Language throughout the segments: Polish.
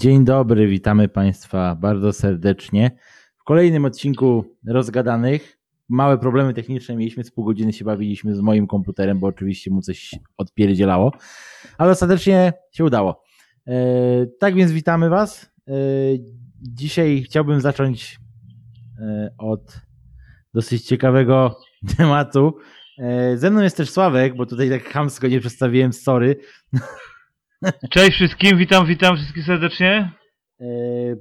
Dzień dobry, witamy Państwa bardzo serdecznie. W kolejnym odcinku Rozgadanych. Małe problemy techniczne mieliśmy, z pół godziny się bawiliśmy z moim komputerem, bo oczywiście mu coś odpierdzielało, ale ostatecznie się udało. E, tak więc witamy Was. E, dzisiaj chciałbym zacząć e, od dosyć ciekawego tematu. Ze mną jest też Sławek, bo tutaj tak chamsko nie przedstawiłem, sorry. Cześć wszystkim, witam, witam wszystkich serdecznie. E,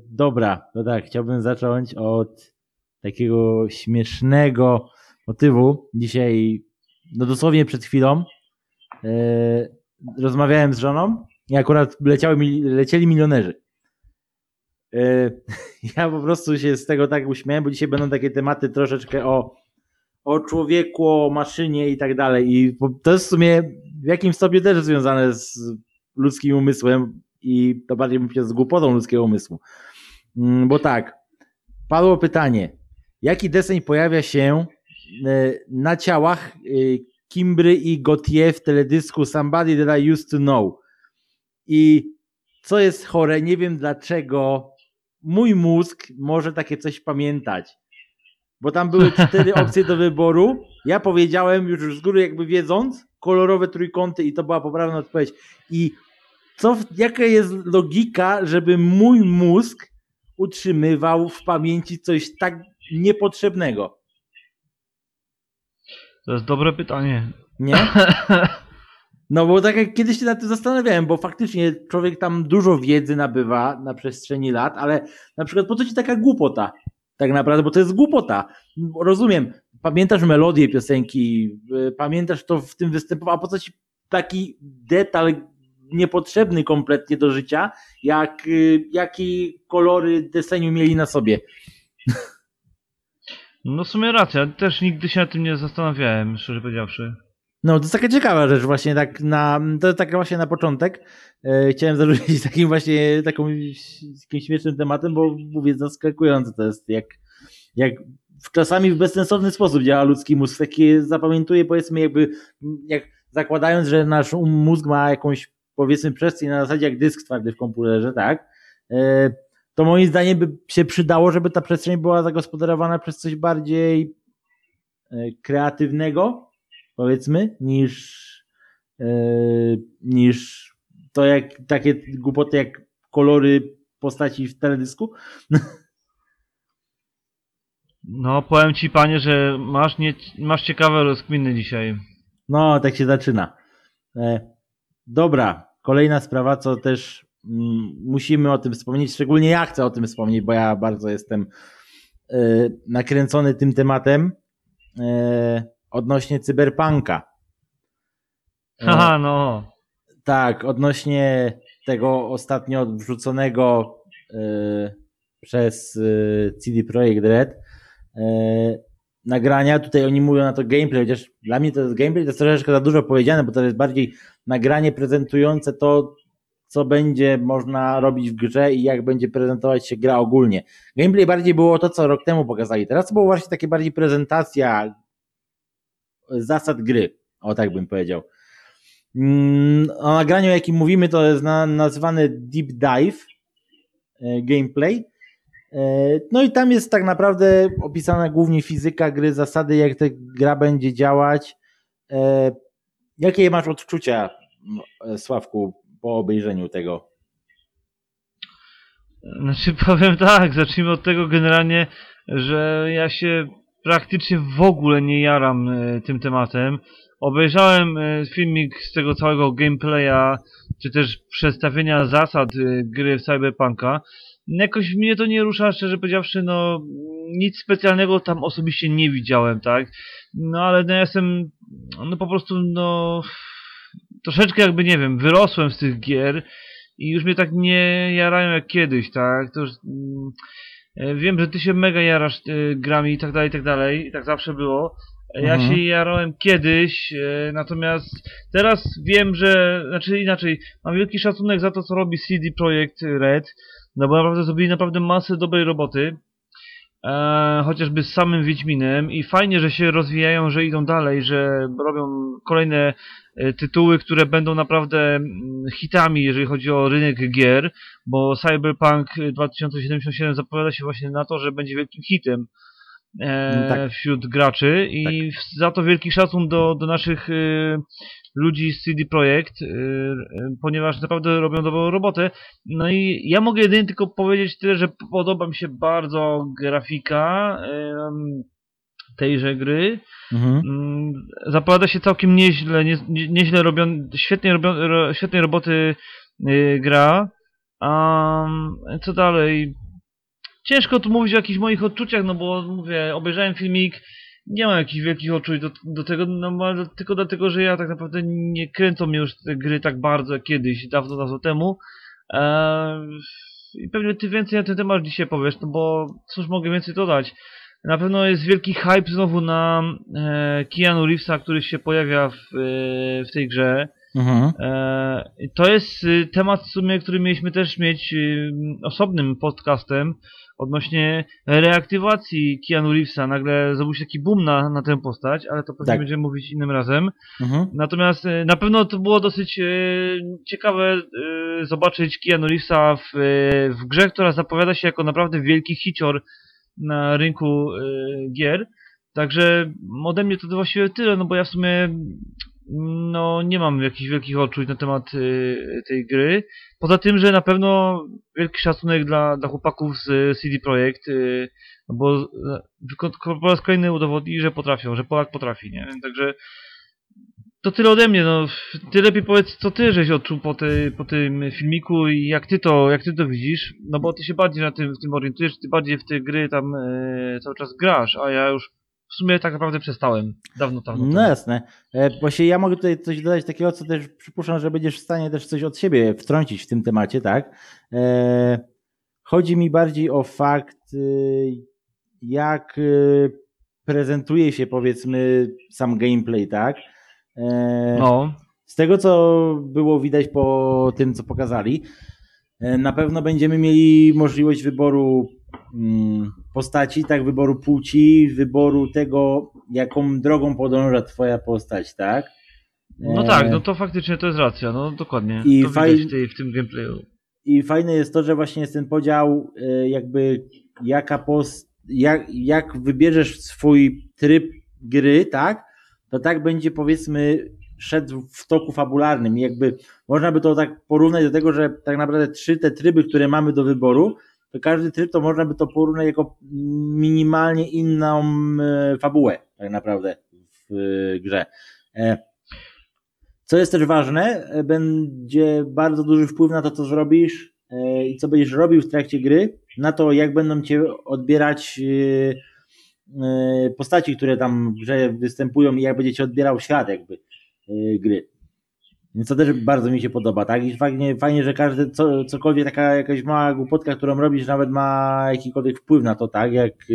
dobra, to tak, chciałbym zacząć od takiego śmiesznego motywu. Dzisiaj, no dosłownie przed chwilą, e, rozmawiałem z żoną i akurat leciały, lecieli milionerzy. E, ja po prostu się z tego tak uśmiałem, bo dzisiaj będą takie tematy troszeczkę o, o człowieku, o maszynie i tak dalej. I to jest w sumie w jakimś stopniu też związane z ludzkim umysłem i to bardziej bym powiedział z głupotą ludzkiego umysłu. Mm, Bo tak, padło pytanie, jaki deseń pojawia się e, na ciałach e, Kimbry i Gautier w teledysku Somebody That I Used to Know. I co jest chore, nie wiem dlaczego mój mózg może takie coś pamiętać. Bo tam były cztery opcje do wyboru. Ja powiedziałem już z góry jakby wiedząc, kolorowe trójkąty i to była poprawna odpowiedź. I co, jaka jest logika, żeby mój mózg utrzymywał w pamięci coś tak niepotrzebnego? To jest dobre pytanie. Nie? No bo tak jak kiedyś się nad tym zastanawiałem, bo faktycznie człowiek tam dużo wiedzy nabywa na przestrzeni lat, ale na przykład po co ci taka głupota? Tak naprawdę, bo to jest głupota. Rozumiem, pamiętasz melodię piosenki, y, pamiętasz to w tym występował, a po co ci taki detal niepotrzebny kompletnie do życia, jak y, jakie kolory deseniu mieli na sobie? No w sumie racja, też nigdy się nad tym nie zastanawiałem, szczerze powiedziawszy. No, to jest taka ciekawa rzecz właśnie tak na, to jest właśnie na początek. E, chciałem zarzucić takim właśnie, taką, takim śmiesznym tematem, bo mówię, zaskakujące to jest, jak, jak czasami w bezsensowny sposób działa ludzki mózg, takie zapamiętuje powiedzmy jakby, jak zakładając, że nasz um- mózg ma jakąś powiedzmy przestrzeń na zasadzie jak dysk twardy w komputerze, tak? E, to moim zdaniem by się przydało, żeby ta przestrzeń była zagospodarowana przez coś bardziej e, kreatywnego, powiedzmy, niż, e, niż to jak takie głupoty jak kolory postaci w teledysku. No powiem ci panie, że masz, nie, masz ciekawe rozkminy dzisiaj. No, tak się zaczyna. E, dobra, kolejna sprawa, co też mm, musimy o tym wspomnieć, szczególnie ja chcę o tym wspomnieć, bo ja bardzo jestem e, nakręcony tym tematem e, odnośnie cyberpunka. E, Haha, no. Tak, odnośnie tego ostatnio wrzuconego e, przez CD Projekt Red nagrania, tutaj oni mówią na to gameplay, chociaż dla mnie to jest gameplay, to jest troszeczkę za dużo powiedziane, bo to jest bardziej nagranie prezentujące to, co będzie można robić w grze i jak będzie prezentować się gra ogólnie. Gameplay bardziej było to, co rok temu pokazali. Teraz to było właśnie takie bardziej prezentacja zasad gry, o tak bym powiedział. Mm, O nagraniu, o jakim mówimy, to jest na, nazywany Deep Dive e, gameplay. E, No i tam jest tak naprawdę opisana głównie fizyka gry, zasady, jak ta gra będzie działać. E, Jakie masz odczucia, e, Sławku, po obejrzeniu tego? Znaczy powiem tak, zacznijmy od tego generalnie, że ja się praktycznie w ogóle nie jaram tym tematem. Obejrzałem filmik z tego całego gameplaya, czy też przedstawienia zasad gry w Cyberpunka. Jakoś mnie to nie rusza, szczerze powiedziawszy, no nic specjalnego tam osobiście nie widziałem, tak? No ale no, ja jestem, no po prostu, no troszeczkę jakby, nie wiem, wyrosłem z tych gier i już mnie tak nie jarają jak kiedyś, tak? To już, mm, e, wiem, że ty się mega jarasz e, grami i tak dalej, i tak dalej, i tak zawsze było. E, Ja Mhm. się jarałem kiedyś, e, natomiast teraz wiem, że, znaczy inaczej, mam wielki szacunek za to, co robi CD Projekt Red, no bo naprawdę zrobili naprawdę masę dobrej roboty. e, chociażby z samym Wiedźminem i fajnie, że się rozwijają, że idą dalej, że robią kolejne e, tytuły, które będą naprawdę mm, hitami, jeżeli chodzi o rynek gier, bo Cyberpunk 2077 zapowiada się właśnie na to, że będzie wielkim hitem e, No tak. wśród graczy i w- za to wielki szacun do, do naszych e, ludzi z CD Projekt, e, ponieważ naprawdę robią dobrą robotę. No i ja mogę jedynie tylko powiedzieć tyle, że podoba mi się bardzo grafika tejże gry. Mhm. Mm, Zapowiada się całkiem nieźle, nie, nie, nieźle robią, świetnie robią, ro, świetnej roboty gra. Um, co dalej? Ciężko tu mówić o jakichś moich odczuciach, no bo mówię, obejrzałem filmik, nie mam jakichś wielkich odczuć do, do tego, no tylko dlatego, że ja tak naprawdę nie kręcą mnie już te gry tak bardzo jak kiedyś, dawno, dawno temu. Eee, I pewnie ty więcej na ten temat dzisiaj powiesz, no bo cóż mogę więcej dodać. Na pewno jest wielki hype znowu na e, Keanu Reevesa, który się pojawia w, e, w tej grze. Mhm. E, to jest y, temat w sumie, który mieliśmy też mieć y, osobnym podcastem odnośnie reaktywacji Keanu Reevesa. Nagle zrobił się taki boom na, na tę postać, ale to pewnie Tak. będziemy mówić innym razem. Mhm. Natomiast e, na pewno to było dosyć ciekawe zobaczyć Keanu Reevesa w, w grze, która zapowiada się jako naprawdę wielki hicior na rynku gier. Także ode mnie to właściwie tyle, no bo ja w sumie no nie mam jakichś wielkich odczuć na temat e, tej gry. Poza tym, że na pewno wielki szacunek dla, dla chłopaków z e, CD Projekt, e, no bo tylko po raz kolejny udowodnili, że potrafią, że Polak potrafi, nie? Także to tyle ode mnie, no. Ty lepiej powiedz, co ty żeś odczuł po, tej, po tym filmiku i jak ty to, jak ty to widzisz, no bo ty się bardziej na tym, w tym orientujesz, ty bardziej w te gry tam e, cały czas grasz, a ja już w sumie tak naprawdę przestałem. Dawno, dawno No jasne. Właśnie ja mogę tutaj coś dodać takiego, co też przypuszczam, że będziesz w stanie też coś od siebie wtrącić w tym temacie, tak? E, Chodzi mi bardziej o fakt, y, jak y, prezentuje się powiedzmy sam gameplay, tak? E, No, Z tego, co było widać po tym, co pokazali, e, na pewno będziemy mieli możliwość wyboru mm, postaci, tak, wyboru płci, wyboru tego, jaką drogą podąża twoja postać, tak? no E, tak, no to faktycznie to jest racja, no dokładnie. I to faj- w, tym gameplayu. I fajne jest to, że właśnie jest ten podział, e, jakby jaka post, jak, jak wybierzesz swój tryb gry, tak? To tak będzie powiedzmy szedł w toku fabularnym. Jakby można by to tak porównać do tego, że tak naprawdę trzy te tryby, które mamy do wyboru, to każdy tryb to można by to porównać jako minimalnie inną e, fabułę, tak naprawdę w e, grze. E, Co jest też ważne, będzie bardzo duży wpływ na to, co zrobisz i co będziesz robił w trakcie gry, na to, jak będą cię odbierać postaci, które tam w grze występują i jak będzie cię odbierał świat jakby gry. Więc to też bardzo mi się podoba, tak? I fajnie, fajnie że każdy, co, cokolwiek taka jakaś mała głupotka, którą robisz, nawet ma jakikolwiek wpływ na to, tak? Jak, e,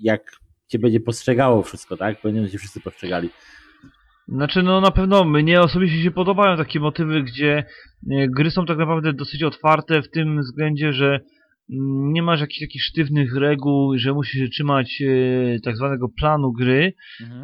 jak cię będzie postrzegało wszystko, tak? Będą cię wszyscy postrzegali. Znaczy, no na pewno mnie osobiście się podobają takie motywy, gdzie e, gry są tak naprawdę dosyć otwarte w tym względzie, że nie masz jakichś takich sztywnych reguł, że musisz się trzymać e, tak zwanego planu gry,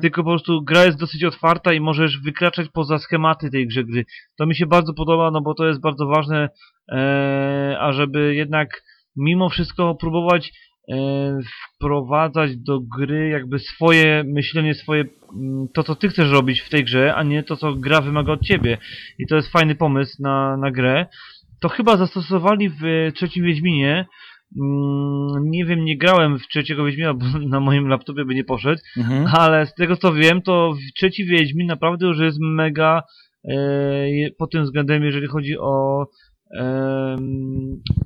tylko po prostu gra jest dosyć otwarta i możesz wykraczać poza schematy tej grze gry. To mi się bardzo podoba, no bo to jest bardzo ważne, e, ażeby jednak mimo wszystko próbować e, wprowadzać do gry jakby swoje myślenie, swoje mm, to co ty chcesz robić w tej grze, a nie to co gra wymaga od ciebie. I to jest fajny pomysł na, na grę. To chyba zastosowali w trzecim Wiedźminie. Mm, Nie wiem, nie grałem w trzeciego Wiedźmina, bo na moim laptopie by nie poszedł. Mhm. Ale z tego co wiem, to w- trzeci Wiedźmin naprawdę już jest mega e, pod tym względem, jeżeli chodzi o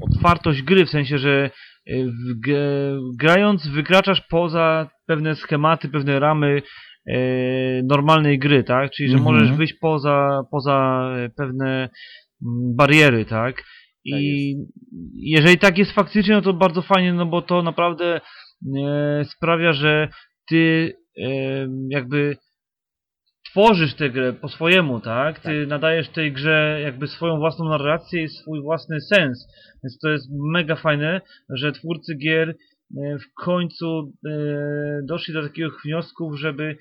otwartość gry, w sensie, że e, grając wykraczasz poza pewne schematy, pewne ramy e, normalnej gry, tak? Czyli, że Mhm. możesz wyjść poza, poza pewne bariery, tak? Tak I jeżeli tak jest faktycznie, no to bardzo fajnie, no bo to naprawdę e, sprawia, że ty e, jakby tworzysz tę grę po swojemu, tak? Ty nadajesz tej grze jakby swoją własną narrację i swój własny sens. Więc to jest mega fajne, że twórcy gier e, w końcu e, doszli do takich wniosków, żeby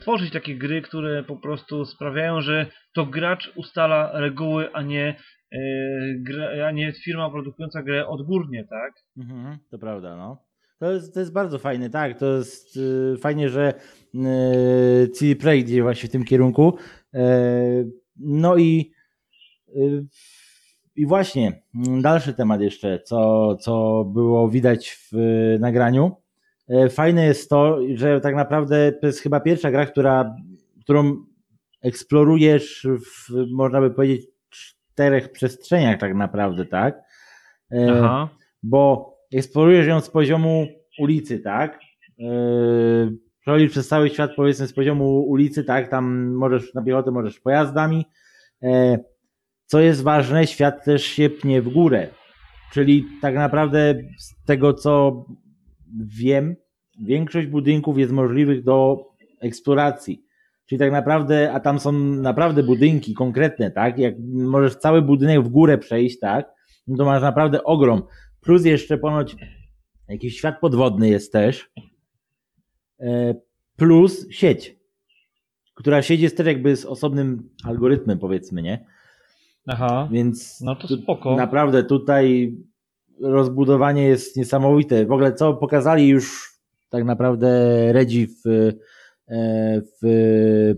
tworzyć takie gry, które po prostu sprawiają, że to gracz ustala reguły, a nie, e, a nie firma produkująca grę odgórnie, tak? Mhm, to prawda, no. To jest, to jest bardzo fajne, tak. To jest y, fajnie, że y, CD Projekt idzie właśnie w tym kierunku. E, no i, y, i właśnie mm, dalszy temat jeszcze, co, co było widać w y, nagraniu. E, fajne jest to, że tak naprawdę to jest chyba pierwsza gra, która, którą eksplorujesz w, można by powiedzieć, czterech przestrzeniach tak naprawdę, tak? E, Aha. bo eksplorujesz ją z poziomu ulicy, tak? Yy, przechodzisz przez cały świat, powiedzmy, z poziomu ulicy, tak? Tam możesz na piechotę, możesz pojazdami. E, co jest ważne, świat też się pnie w górę. Czyli tak naprawdę z tego, co wiem, większość budynków jest możliwych do eksploracji. Czyli tak naprawdę, a tam są naprawdę budynki konkretne, tak? Jak możesz cały budynek w górę przejść, tak? No to masz naprawdę ogrom. Plus jeszcze ponoć jakiś świat podwodny jest też. E, Plus sieć, która sieć jest też jakby z osobnym algorytmem, powiedzmy, nie? Aha. Więc No to tu- spoko. naprawdę tutaj rozbudowanie jest niesamowite. W ogóle co pokazali już tak naprawdę Redzi w, e, w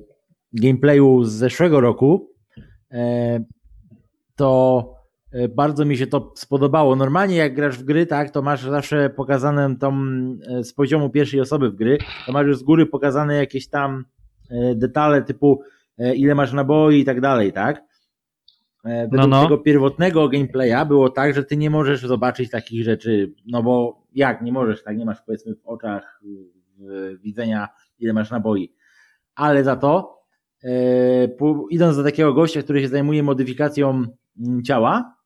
gameplayu z zeszłego roku, e, to e, bardzo mi się to spodobało. Normalnie jak grasz w gry, tak, to masz zawsze pokazane tą z poziomu pierwszej osoby w gry, to masz już z góry pokazane jakieś tam detale typu ile masz naboi i tak dalej, tak? E, Według no. tego pierwotnego gameplaya było tak, że ty nie możesz zobaczyć takich rzeczy, no bo jak, nie możesz, tak, nie masz powiedzmy w oczach widzenia ile masz naboi. Ale za to e, idąc do takiego gościa, który się zajmuje modyfikacją mm, ciała,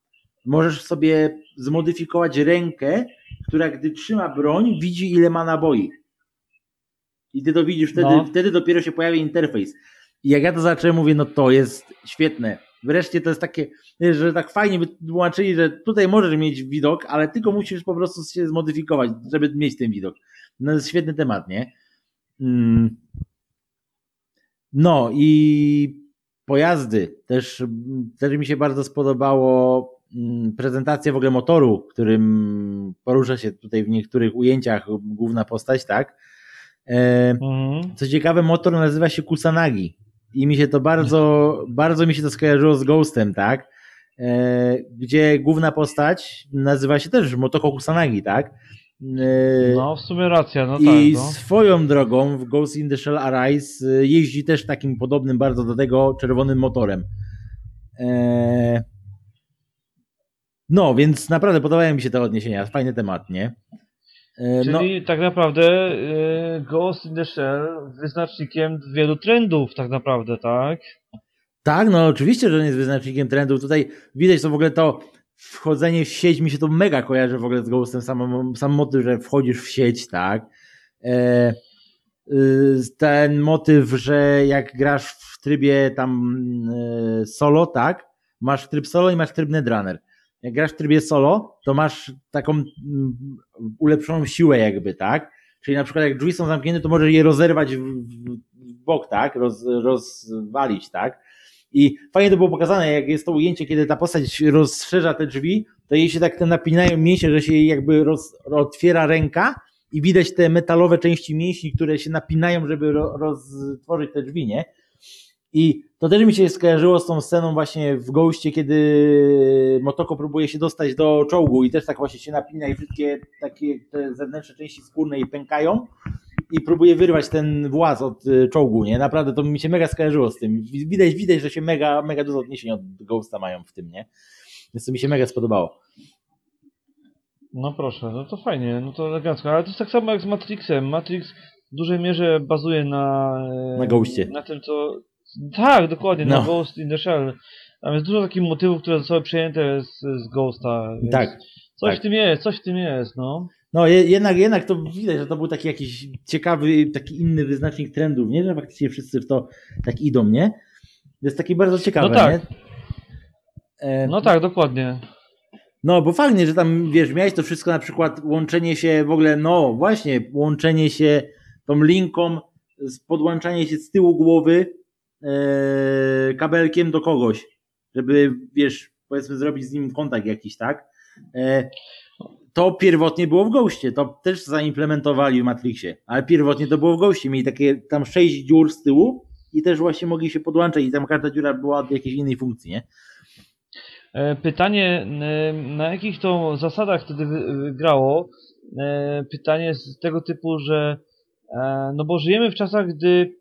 możesz sobie zmodyfikować rękę, która gdy trzyma broń, widzi ile ma naboi. I ty to widzisz wtedy, No. wtedy dopiero się pojawia interfejs. I jak ja to zacząłem, mówię, no to jest świetne. Wreszcie to jest takie, że tak fajnie wytłumaczyli, że tutaj możesz mieć widok, ale tylko musisz po prostu się zmodyfikować, żeby mieć ten widok. No to jest świetny temat, nie? Mm. No i pojazdy. Też, też mi się bardzo spodobało mm, prezentacja w ogóle motoru, którym porusza się tutaj w niektórych ujęciach główna postać, tak? E, Mhm. co ciekawe, motor nazywa się Kusanagi. I mi się to bardzo, bardzo mi się to skojarzyło z Ghostem, tak? E, gdzie główna postać nazywa się też Motoko Kusanagi, tak? E, No, w sumie racja, no I tak. No. swoją drogą w Ghost in the Shell Arise y, jeździ też takim podobnym bardzo do tego czerwonym motorem. E, No, więc naprawdę podobają mi się te odniesienia. Fajny temat, nie? E, No, Czyli tak naprawdę y, Ghost in the Shell wyznacznikiem wielu trendów tak naprawdę, tak? Tak, no oczywiście, że on jest wyznacznikiem trendów. Tutaj widać to w ogóle to wchodzenie w sieć, mi się to mega kojarzy w ogóle z Ghostem, sam, sam motyw, że wchodzisz w sieć, tak. E, y, ten motyw, że jak grasz w trybie tam y, solo, tak, masz tryb solo i masz tryb Netrunner. Jak grasz w trybie solo, to masz taką mm, ulepszoną siłę jakby, tak? Czyli na przykład jak drzwi są zamknięte, to możesz je rozerwać w, bok, tak? Roz, rozwalić, tak? I fajnie to było pokazane, jak jest to ujęcie, kiedy ta postać rozszerza te drzwi, to jej się tak te napinają mięśnie, że się jej jakby roz, otwiera ręka i widać te metalowe części mięśni, które się napinają, żeby ro, roztworzyć te drzwi, nie? I to też mi się skojarzyło z tą sceną właśnie w Ghoście, kiedy Motoko próbuje się dostać do czołgu i też tak właśnie się napina i wszystkie takie te zewnętrzne części skórne jej pękają i próbuje wyrwać ten właz od y, czołgu, nie? Naprawdę to mi się mega skojarzyło z tym. Widać, widać, że się mega, mega dużo odniesień od Ghosta mają w tym, nie? Więc to mi się mega spodobało. No proszę, no to fajnie, no to elegancko. Ale to jest tak samo jak z Matrixem. Matrix w dużej mierze bazuje na... e, Na Ghostie. Na tym, co... Tak, dokładnie, na No. Ghost in the Shell. Tam jest dużo takich motywów, które zostały przejęte z, z Ghosta. Tak. Coś tak. w tym jest, coś w tym jest, no. No je, jednak, jednak to widać, że to był taki jakiś ciekawy, taki inny wyznacznik trendów, nie? Że faktycznie wszyscy w to tak idą, nie? To jest taki bardzo ciekawe, No tak. E, No tak, dokładnie. No, bo fajnie, że tam, wiesz, miałeś to wszystko, na przykład łączenie się w ogóle, no właśnie, łączenie się tą linką, podłączanie się z tyłu głowy e, kabelkiem do kogoś, żeby, wiesz, powiedzmy zrobić z nim kontakt jakiś, tak? E, to pierwotnie było w Ghostie, to też zaimplementowali w Matrixie, ale pierwotnie to było w Ghostie, mieli takie tam sześć dziur z tyłu i też właśnie mogli się podłączać i tam każda dziura była do jakiejś innej funkcji, nie? E, Pytanie, na jakich to zasadach wtedy grało? Pytanie z tego typu, że no bo żyjemy w czasach, gdy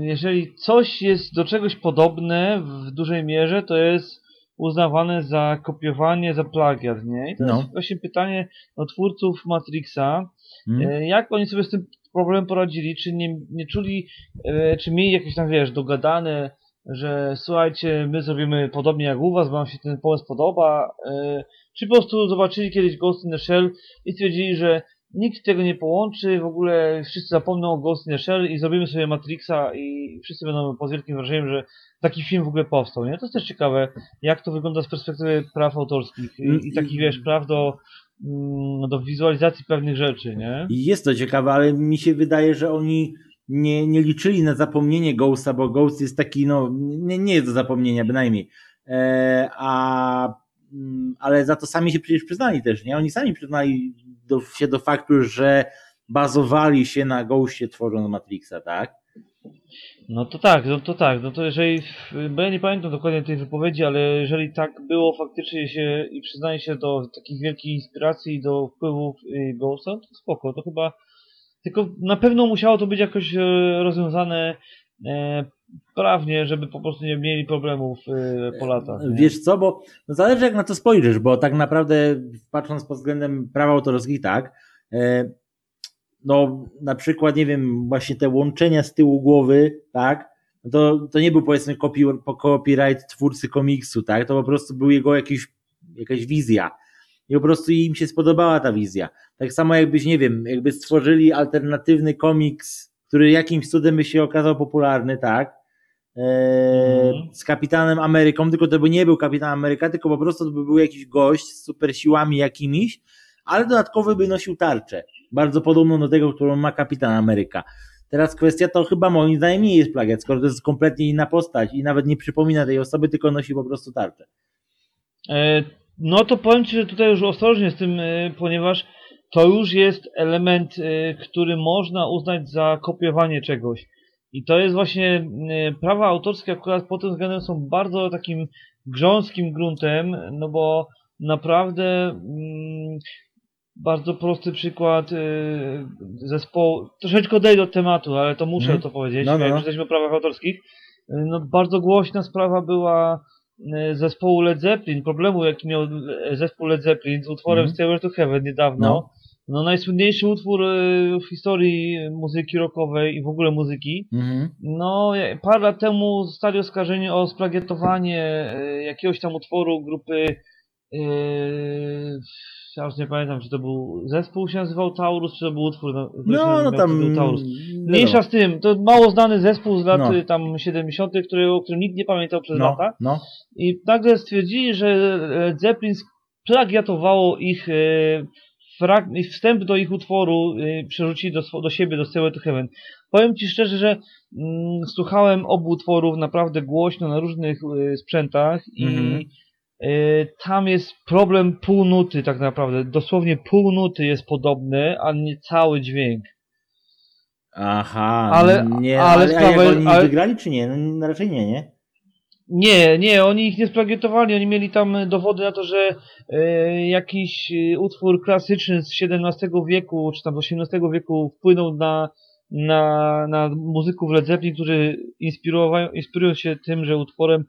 jeżeli coś jest do czegoś podobne w dużej mierze, to jest uznawane za kopiowanie, za plagiat, nie? I to No. jest właśnie pytanie do twórców Matrixa, Mm? E, Jak oni sobie z tym problemem poradzili? Czy nie, nie czuli, e, czy mieli jakieś tam, wiesz, dogadane, że słuchajcie, my zrobimy podobnie jak u was, bo nam się ten pomysł podoba, e, czy po prostu zobaczyli kiedyś Ghost in the Shell i stwierdzili, że nikt tego nie połączy, w ogóle wszyscy zapomną o Ghost in the Shell i zrobimy sobie Matrixa i wszyscy będą pod wielkim wrażeniem, że taki film w ogóle powstał, nie? To jest też ciekawe, jak to wygląda z perspektywy praw autorskich i, i takich, wiesz, praw do, mm, do wizualizacji pewnych rzeczy, nie? Jest to ciekawe, ale mi się wydaje, że oni nie, nie liczyli na zapomnienie Ghosta, bo Ghost jest taki, no, nie, nie jest do zapomnienia bynajmniej. E, a, mm, ale za to sami się przecież przyznali też, nie? Oni sami przyznali do, się do faktu, że bazowali się na Ghostie tworząc Matrixa, tak? No to tak, no to tak, no to jeżeli, bo ja nie pamiętam dokładnie tej wypowiedzi, ale jeżeli tak było faktycznie się i przyznaje się do takich wielkich inspiracji do wpływów y, Ghosta, to spoko, to chyba, tylko na pewno musiało to być jakoś e, rozwiązane e, prawnie, żeby po prostu nie mieli problemów e, po latach. nie? Wiesz co, bo no zależy jak na to spojrzysz, bo tak naprawdę patrząc pod względem praw autorskich, tak, e, no na przykład, nie wiem, właśnie te łączenia z tyłu głowy, tak, no to, to nie był powiedzmy copy, copyright twórcy komiksu, tak, to po prostu był jego jakiś, jakaś wizja i po prostu im się spodobała ta wizja. Tak samo jakbyś, nie wiem, jakby stworzyli alternatywny komiks, który jakimś cudem by się okazał popularny, tak. Z Kapitanem Ameryką, tylko to by nie był Kapitan Ameryka, tylko po prostu to by był jakiś gość z super siłami jakimiś, ale dodatkowo by nosił tarczę, bardzo podobną do tego, którą ma Kapitan Ameryka. Teraz kwestia to chyba moim zdaniem nie jest plagiat, skoro to jest kompletnie inna postać i nawet nie przypomina tej osoby, tylko nosi po prostu tarczę. E, No to powiem Ci, że tutaj już ostrożnie z tym, e, ponieważ to już jest element, e, który można uznać za kopiowanie czegoś. I to jest właśnie, e, prawa autorskie akurat pod tym względem są bardzo takim grząskim gruntem, no bo naprawdę mm, bardzo prosty przykład e, zespołu, troszeczkę odejdę od tematu, ale to muszę Mhm. to powiedzieć, No, no, jak no. już jesteśmy o prawach autorskich. E, No bardzo głośna sprawa była e, zespołu Led Zeppelin, problemu jaki miał zespół Led Zeppelin z utworem Mhm. Stairway to Heaven niedawno. No. No. najsłynniejszy utwór e, w historii muzyki rockowej i w ogóle muzyki. Mhm. No, parę lat temu zostali oskarżeni o splagiatowanie e, jakiegoś tam utworu grupy. E, ja już nie pamiętam, czy to był zespół się nazywał Taurus, czy to był utwór. No, no miał tam. Taurus. Mniejsza z tym, to mało znany zespół z lat No. y, tam 70., który, o którym nikt nie pamiętał przez No, lata. no. I nagle stwierdzili, że Led Zeppelin plagiatowało ich e, wstęp do ich utworu, e, przerzucili do, do siebie, do Stairway to Heaven. Powiem Ci szczerze, że mm, słuchałem obu utworów naprawdę głośno na różnych e, sprzętach i Mhm. e, tam jest problem pół nuty tak naprawdę. Dosłownie pół nuty jest podobny, a nie cały dźwięk. Aha, Ale- nie, ale ale, sprawa- jak oni ale- wygrali, czy nie? No, raczej nie, nie? Nie, nie, oni ich nie splagiatowali, oni mieli tam dowody na to, że e, jakiś e, utwór klasyczny z XVII wieku, czy tam z XVIII wieku wpłynął na, na, na muzyków Led Zeppelin, którzy inspirują się tym, że utworem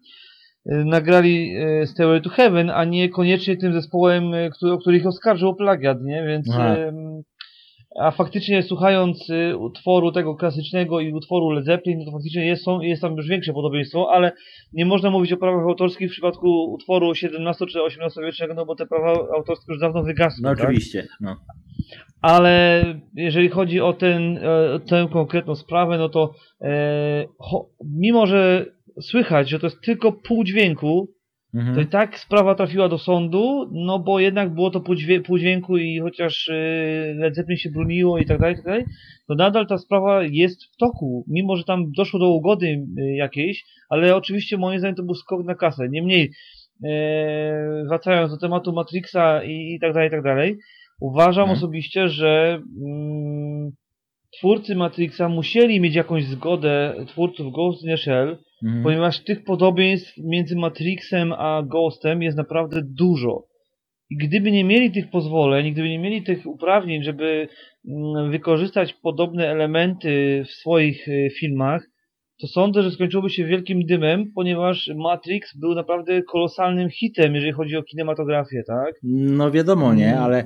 e, nagrali e, Stairway to Heaven, a nie koniecznie tym zespołem, e, który, o których oskarżył o plagiat, nie? Więc Aha. A faktycznie słuchając y, utworu tego klasycznego i utworu Led Zeppelin, no to faktycznie jest, są, jest tam już większe podobieństwo, ale nie można mówić o prawach autorskich w przypadku utworu XVII czy XVIII wiecznego, no bo te prawa autorskie już dawno wygasły. No tak? oczywiście. No. Ale jeżeli chodzi o ten, e, tę konkretną sprawę, no to e, cho, mimo, że słychać, że to jest tylko pół dźwięku, Mhm. to i tak sprawa trafiła do sądu, no bo jednak było to po, dźwię- po dźwięku i chociaż yy, Led Zeppelin się broniło i tak dalej, tak dalej, to nadal ta sprawa jest w toku, mimo że tam doszło do ugody yy, jakiejś, ale oczywiście moim zdaniem to był skok na kasę. Niemniej, yy, wracając do tematu Matrixa i, i tak dalej, i tak dalej, uważam Mhm. osobiście, że mm, twórcy Matrixa musieli mieć jakąś zgodę twórców Ghost in the Shell, Mhm. ponieważ tych podobieństw między Matrixem a Ghostem jest naprawdę dużo. I gdyby nie mieli tych pozwoleń, gdyby nie mieli tych uprawnień, żeby mm, wykorzystać podobne elementy w swoich e, filmach, to sądzę, że skończyłoby się wielkim dymem, ponieważ Matrix był naprawdę kolosalnym hitem, jeżeli chodzi o kinematografię, tak? No wiadomo, nie, Mm. ale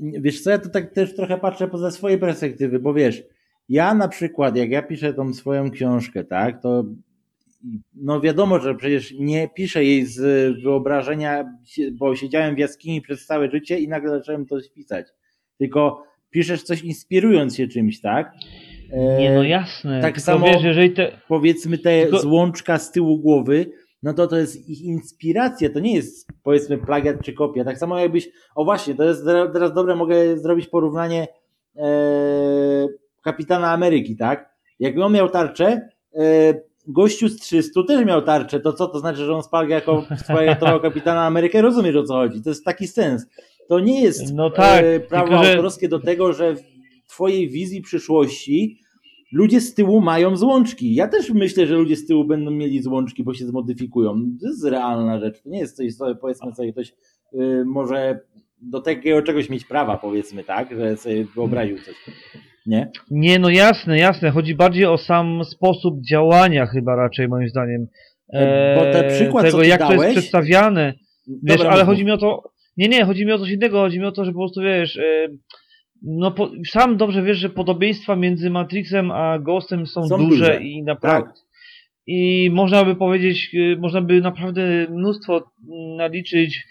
wiesz co, ja to tak też trochę patrzę poza swojej perspektywy, bo wiesz, ja na przykład, jak ja piszę tą swoją książkę, tak, to no wiadomo, że przecież nie piszę jej z wyobrażenia, bo siedziałem w jaskini przez całe życie i nagle zacząłem coś pisać. Tylko piszesz coś inspirując się czymś, tak? E, Nie, no jasne. tak tylko samo- wiesz, jeżeli te... powiedzmy te Tylko- złączka z tyłu głowy, no to to jest ich inspiracja, to nie jest powiedzmy plagiat czy kopia. Tak samo jakbyś, o właśnie, to jest teraz dobre, mogę zrobić porównanie e, Kapitana Ameryki, tak? Jak on miał tarczę, e, gościu z 300 też miał tarczę, to co to znaczy, że on spalga jako splagiatował Kapitana Amerykę? Rozumiesz o co chodzi, to jest taki sens. To nie jest No tak, e, prawo tylko że- autorskie do tego, że w twojej wizji przyszłości ludzie z tyłu mają złączki. Ja też myślę, że ludzie z tyłu będą mieli złączki, bo się zmodyfikują. To jest realna rzecz. To nie jest coś, co powiedzmy sobie ktoś y, może do takiego czegoś mieć prawa, powiedzmy, tak, że sobie wyobraził coś. Nie? Nie, no jasne, jasne. Chodzi bardziej o sam sposób działania chyba raczej moim zdaniem. E, bo ten przykład, tego, co jak to jest dałeś- przedstawiane. Wiesz, Dobra, ale chodzi mi o to. Nie, nie, chodzi mi o coś innego, chodzi mi o to, że po prostu wiesz. E, no po, sam dobrze wiesz, że podobieństwa między Matrixem a Ghostem są, Są duże, duże. i naprawdę. Tak. I można by powiedzieć, e, można by naprawdę mnóstwo mm, naliczyć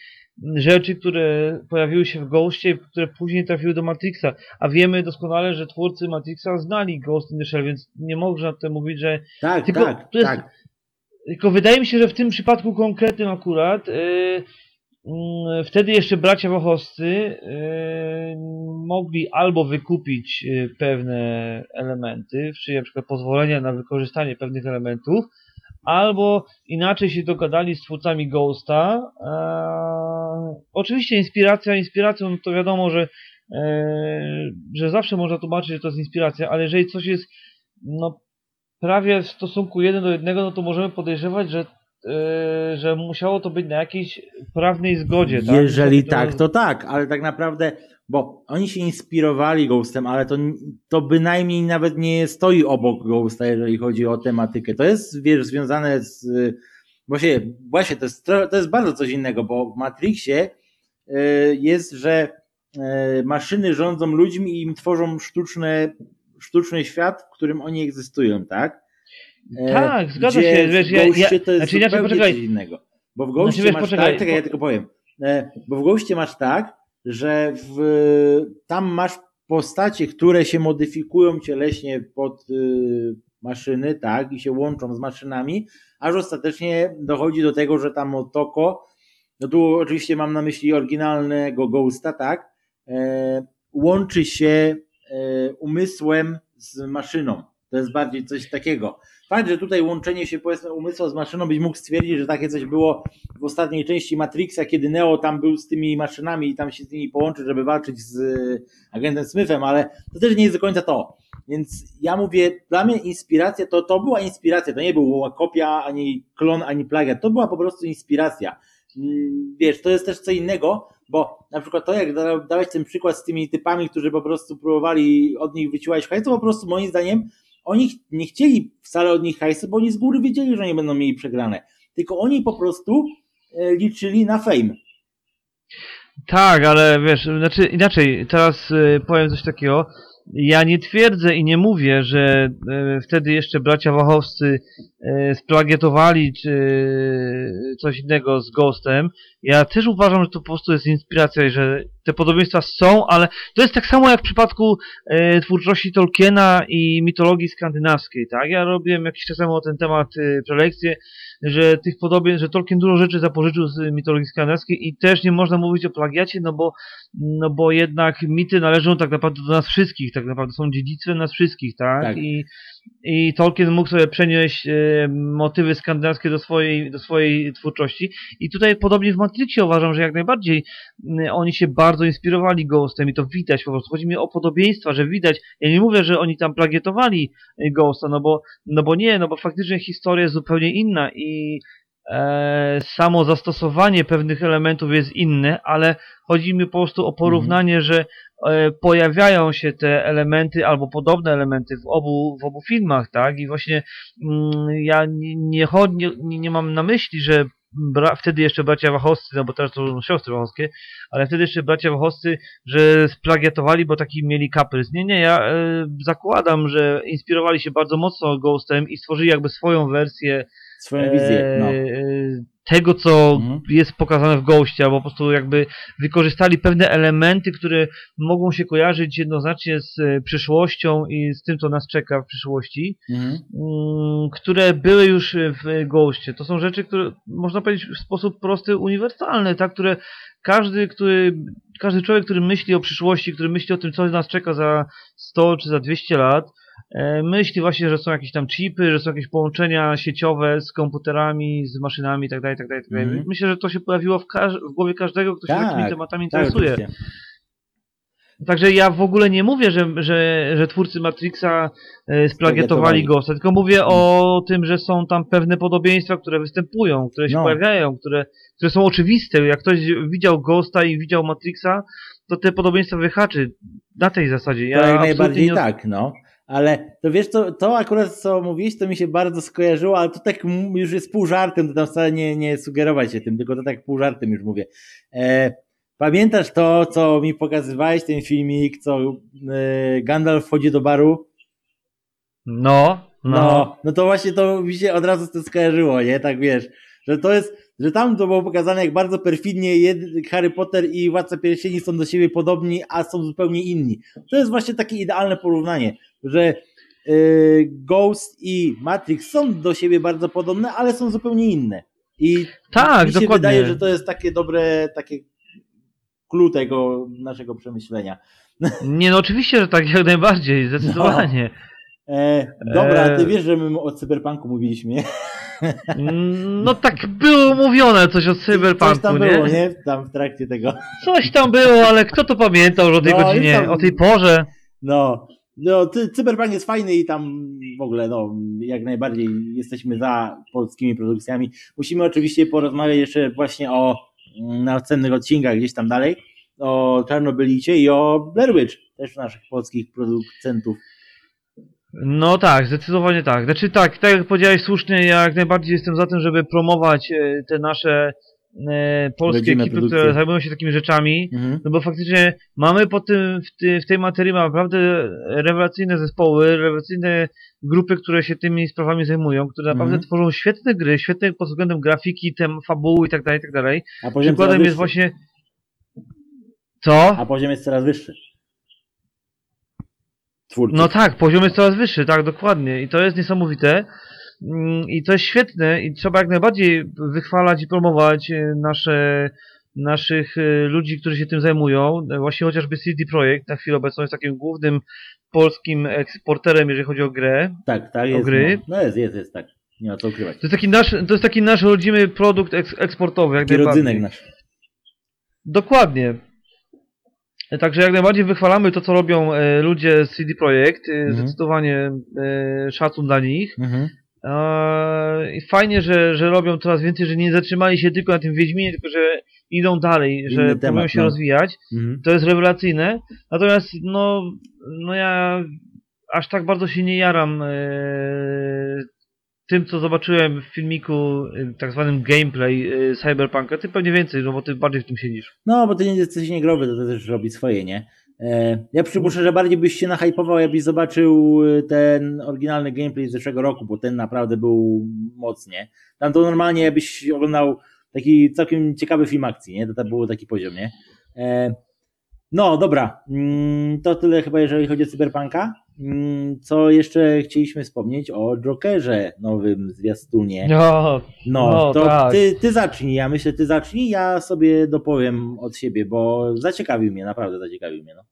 rzeczy, które pojawiły się w Ghostie, które później trafiły do Matrixa. A wiemy doskonale, że twórcy Matrixa znali Ghost in the Shell, więc nie można tutaj mówić, że Tak, Tylko tak, jest- tak. tylko wydaje mi się, że w tym przypadku konkretnym akurat yy, mm, wtedy jeszcze bracia Wochowscy yy, mogli albo wykupić yy, pewne elementy, czyli na przykład pozwolenia na wykorzystanie pewnych elementów, albo inaczej się dogadali z twórcami Ghosta. Eee, oczywiście inspiracja, inspiracją to wiadomo, że, eee, że zawsze można tłumaczyć, że to jest inspiracja, ale jeżeli coś jest no, prawie w stosunku jeden do jednego, no to możemy podejrzewać, że, e, że musiało to być na jakiejś prawnej zgodzie. tak? Jeżeli tak, to tak, ale tak naprawdę, bo oni się inspirowali Ghostem, ale to, to bynajmniej nawet nie stoi obok Ghosta, jeżeli chodzi o tematykę. To jest, wiesz, związane z. y, Właśnie, właśnie to, jest, to jest bardzo coś innego, bo w Matrixie y, jest, że y, maszyny rządzą ludźmi i im tworzą sztuczne, sztuczny świat, w którym oni egzystują, tak? E, Tak, zgadza się, wiesz, ja- ja- to jest znaczy inaczej, poczekaj. coś innego. Bo w Ghoście wiesz, masz poczekaj, tak, czekaj, ja tylko powiem. E, Bo w Ghoście masz tak, że w, tam masz postacie, które się modyfikują cieleśnie pod y, maszyny, tak, i się łączą z maszynami, aż ostatecznie dochodzi do tego, że tam Otoko, no tu oczywiście mam na myśli oryginalnego Ghosta, tak, e, łączy się umysłem z maszyną. To jest bardziej coś takiego. Fakt, że tutaj łączenie się powiedzmy umysłu z maszyną byś mógł stwierdzić, że takie coś było w ostatniej części Matrixa, kiedy Neo tam był z tymi maszynami i tam się z nimi połączył, żeby walczyć z y, agentem Smithem, ale to też nie jest do końca to. Więc ja mówię, dla mnie inspiracja to, to była inspiracja, to nie była kopia, ani klon, ani plagiat, to była po prostu inspiracja. Mm, Wiesz, to jest też co innego, bo na przykład to, jak da- dałeś ten przykład z tymi typami, którzy po prostu próbowali od nich wyciłać to po prostu moim zdaniem oni nie chcieli wcale od nich hajsu, bo oni z góry wiedzieli, że nie będą mieli przegrane. Tylko oni po prostu e, liczyli na fame. Tak, ale wiesz, znaczy inaczej, teraz e, powiem coś takiego. Ja nie twierdzę i nie mówię, że e, wtedy jeszcze bracia Wachowscy splagiatowali czy coś innego z Ghostem. Ja też uważam, że to po prostu jest inspiracja i że te podobieństwa są, ale to jest tak samo jak w przypadku e, twórczości Tolkiena i mitologii skandynawskiej, tak? Ja robiłem jakiś czas temu o ten temat e, prelekcję, że tych podobieństw, że Tolkien dużo rzeczy zapożyczył z mitologii skandynawskiej i też nie można mówić o plagiacie, no bo, no bo jednak mity należą tak naprawdę do nas wszystkich, tak naprawdę są dziedzictwem nas wszystkich, tak? Tak. I, I Tolkien mógł sobie przenieść e, motywy skandynawskie do swojej, do swojej twórczości i tutaj podobnie w Matrixie uważam, że jak najbardziej mm, oni się bardzo inspirowali Ghostem i to widać po prostu. Chodzi mi o podobieństwa, że widać. Ja nie mówię, że oni tam plagietowali y, Ghosta, no bo, no bo nie, no bo faktycznie historia jest zupełnie inna i e, samo zastosowanie pewnych elementów jest inne, ale chodzi mi po prostu o porównanie, że e, pojawiają się te elementy albo podobne elementy w obu, w obu filmach, tak? I właśnie mm, ja nie, nie, nie nie mam na myśli, że bra- wtedy jeszcze bracia Wachowscy, no bo teraz to są siostry Wachowskie, ale wtedy jeszcze bracia Wachowscy, że splagiatowali, bo taki mieli kaprys. Nie, nie, ja e, zakładam, że inspirowali się bardzo mocno Ghostem i stworzyli jakby swoją wersję Swoją wizję. No. e, tego, co Mhm. jest pokazane w Ghostie, albo po prostu jakby wykorzystali pewne elementy, które mogą się kojarzyć jednoznacznie z e, przyszłością i z tym, co nas czeka w przyszłości Mhm. mm, które były już w Ghostie. To są rzeczy, które można powiedzieć w sposób prosty, uniwersalny, tak, które każdy, który, każdy człowiek, który myśli o przyszłości, który myśli o tym, co nas czeka za 100 czy za 200 lat, myśli właśnie, że są jakieś tam chipy, że są jakieś połączenia sieciowe z komputerami, z maszynami itd., itd., itd. Mhm. Myślę, że to się pojawiło w, w głowie każdego, kto się Tak, takimi tematami Tak, interesuje. oczywiście. Także ja w ogóle nie mówię, że, że, że twórcy Matrixa e, splagiatowali. Ghosta, tylko mówię o tym, że są tam pewne podobieństwa, które występują, które się No. pojawiają, które, które są oczywiste. Jak ktoś widział Ghosta i widział Matrixa, to te podobieństwa wyhaczy na tej zasadzie. Ja to jak najbardziej nie... tak, no. Ale to wiesz, to, to akurat co mówiłeś, to mi się bardzo skojarzyło, ale to tak już jest pół żartem, to tam wcale nie, nie sugerować się tym, tylko to tak pół żartem już mówię. E, pamiętasz to, co mi pokazywałeś, ten filmik, co e, Gandalf wchodzi do baru? No, no. No, no to właśnie to mi się od razu z tym skojarzyło, nie? Tak wiesz, że to jest, że tam to było pokazane jak bardzo perfidnie Harry Potter i Władca Pierścieni są do siebie podobni, a są zupełnie inni. To jest właśnie takie idealne porównanie, że y, Ghost i Matrix są do siebie bardzo podobne, ale są zupełnie inne. I Tak, mi się dokładnie. wydaje, że to jest takie dobre, takie clue tego naszego przemyślenia. Nie, no oczywiście, że tak, jak najbardziej, zdecydowanie. E, dobra, E. ty wiesz, że my o cyberpunku mówiliśmy, nie? No tak było mówione coś o cyberpunku, Coś tam nie? było, nie? Tam w trakcie tego. Coś tam było, ale kto to pamiętał o tej No, godzinie, tam- o tej porze? No, no cyberpunk jest fajny i tam w ogóle, no, jak najbardziej jesteśmy za polskimi produkcjami. Musimy oczywiście porozmawiać jeszcze właśnie o mm, następnych odcinkach gdzieś tam dalej, o Czarnobylicie i o Blair Witch, też naszych polskich producentów. No tak, zdecydowanie tak. Znaczy tak, tak jak powiedziałeś słusznie, ja jak najbardziej jestem za tym, żeby promować e, te nasze polskie Rodzime ekipy, produkcje. które zajmują się takimi rzeczami. Mhm. No bo faktycznie mamy po tym, w, ty, w tej materii naprawdę rewelacyjne zespoły, rewelacyjne grupy, które się tymi sprawami zajmują, które naprawdę Mhm. tworzą świetne gry, świetne pod względem grafiki, tem, fabuły i tak dalej, i tak dalej. A poziom Przykładem wyższy. jest właśnie... Co? A poziom jest coraz wyższy. Twórcy. No tak, poziom jest coraz wyższy, tak, dokładnie. I to jest niesamowite. Mm, I to jest świetne i trzeba jak najbardziej wychwalać i promować e, nasze, naszych e, ludzi, którzy się tym zajmują. E, Właśnie chociażby CD Projekt na chwilę obecną jest takim głównym polskim eksporterem, jeżeli chodzi o grę. tak, tak, jest. gry? No, no jest, jest, jest, tak. Nie ma co ukrywać. To jest taki nasz, to jest taki nasz rodzimy produkt eks eksportowy. Jak rodzynek nasz. Dokładnie. Także jak najbardziej wychwalamy to, co robią ludzie z CD Projekt. Mhm. Zdecydowanie szacun dla nich. Mhm. Eee, I fajnie, że, że robią coraz więcej, że nie zatrzymali się tylko na tym Wiedźminie, tylko że idą dalej, Inny że próbują temat, się no. rozwijać. Mhm. To jest rewelacyjne. Natomiast no, no ja aż tak bardzo się nie jaram eee, tym, co zobaczyłem w filmiku, e, tak zwanym gameplay e, Cyberpunka. Ty pewnie więcej, no bo ty bardziej w tym siedzisz. No, bo ty nie jesteś niegrowy, to, to też robi swoje, nie? E, ja przypuszczę, że bardziej byś się nahypował, jakbyś zobaczył y, ten oryginalny gameplay z zeszłego roku, bo ten naprawdę był mocnie. Tam to normalnie byś oglądał taki całkiem ciekawy film akcji, nie? To, to był taki poziom, nie? E, No dobra, Mm, to tyle chyba jeżeli chodzi o Cyberpunka. Mm, Co jeszcze chcieliśmy wspomnieć o Jokerze nowym zwiastunie. No, No, no, to tak. ty, ty zacznij, ja myślę, ty zacznij, ja sobie dopowiem od siebie, bo zaciekawił mnie, naprawdę zaciekawił mnie. No.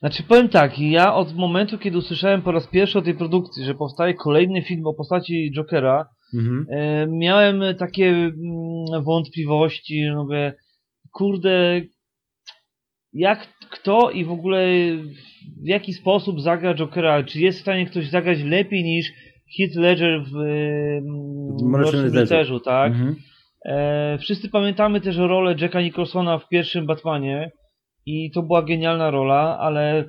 Znaczy powiem tak, ja od momentu, kiedy usłyszałem po raz pierwszy o tej produkcji, że powstaje kolejny film o postaci Jokera, Mhm. e, miałem takie mm, wątpliwości, że mówię, kurde, jak, kto i w ogóle w jaki sposób zagra Jokera, czy jest w stanie ktoś zagrać lepiej niż Heath Ledger w, mm, W Mrocznym. Rycerzu, tak? Mhm. E, wszyscy pamiętamy też rolę Jacka Nicholsona w pierwszym Batmanie i to była genialna rola, ale,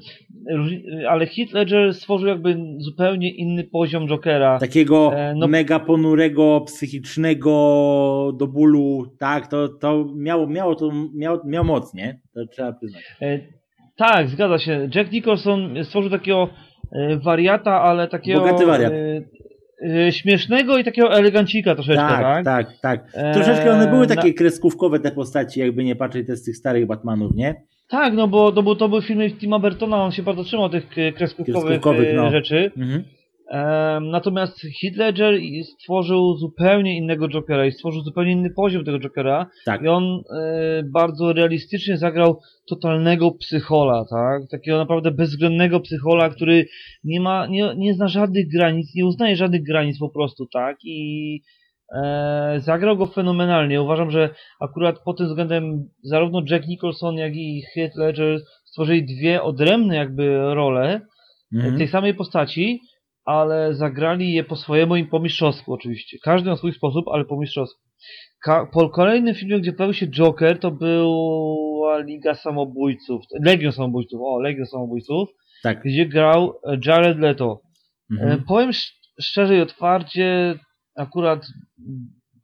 ale Heath Ledger stworzył jakby zupełnie inny poziom Jokera. Takiego E, no- mega ponurego, psychicznego do bólu, tak, to, to miało, miało to, miało, miało moc, nie? To trzeba przyznać. E, tak, zgadza się. Jack Nicholson stworzył takiego e, wariata, ale takiego Bogaty wariat. śmiesznego i takiego elegancika troszeczkę, Tak, tak? tak, tak. Troszeczkę one były takie kreskówkowe te postaci, jakby nie patrzeć te z tych starych Batmanów, nie? Tak, no bo to, był, to były filmy Tima Burtona, on się bardzo trzymał tych e, kreskówkowych, e, no. rzeczy. Mhm. Natomiast Heath Ledger stworzył zupełnie innego Jokera i stworzył zupełnie inny poziom tego Jokera Tak. i on e, bardzo realistycznie zagrał totalnego psychola, tak? Takiego naprawdę bezwzględnego psychola, który nie ma, nie, nie zna żadnych granic, nie uznaje żadnych granic po prostu, tak? I zagrał go fenomenalnie. Uważam, że akurat pod tym względem zarówno Jack Nicholson, jak i Heath Ledger stworzyli dwie odrębne jakby role, Mhm. tej samej postaci, ale zagrali je po swojemu i po mistrzowsku oczywiście. Każdy na swój sposób, ale po mistrzowsku. Ka- po kolejnym filmie, gdzie pojawił się Joker, to była Liga Samobójców, Legion Samobójców, o, Legion Samobójców, Tak. gdzie grał e, Jared Leto. E, Mhm. Powiem sz- szczerze i otwarcie, akurat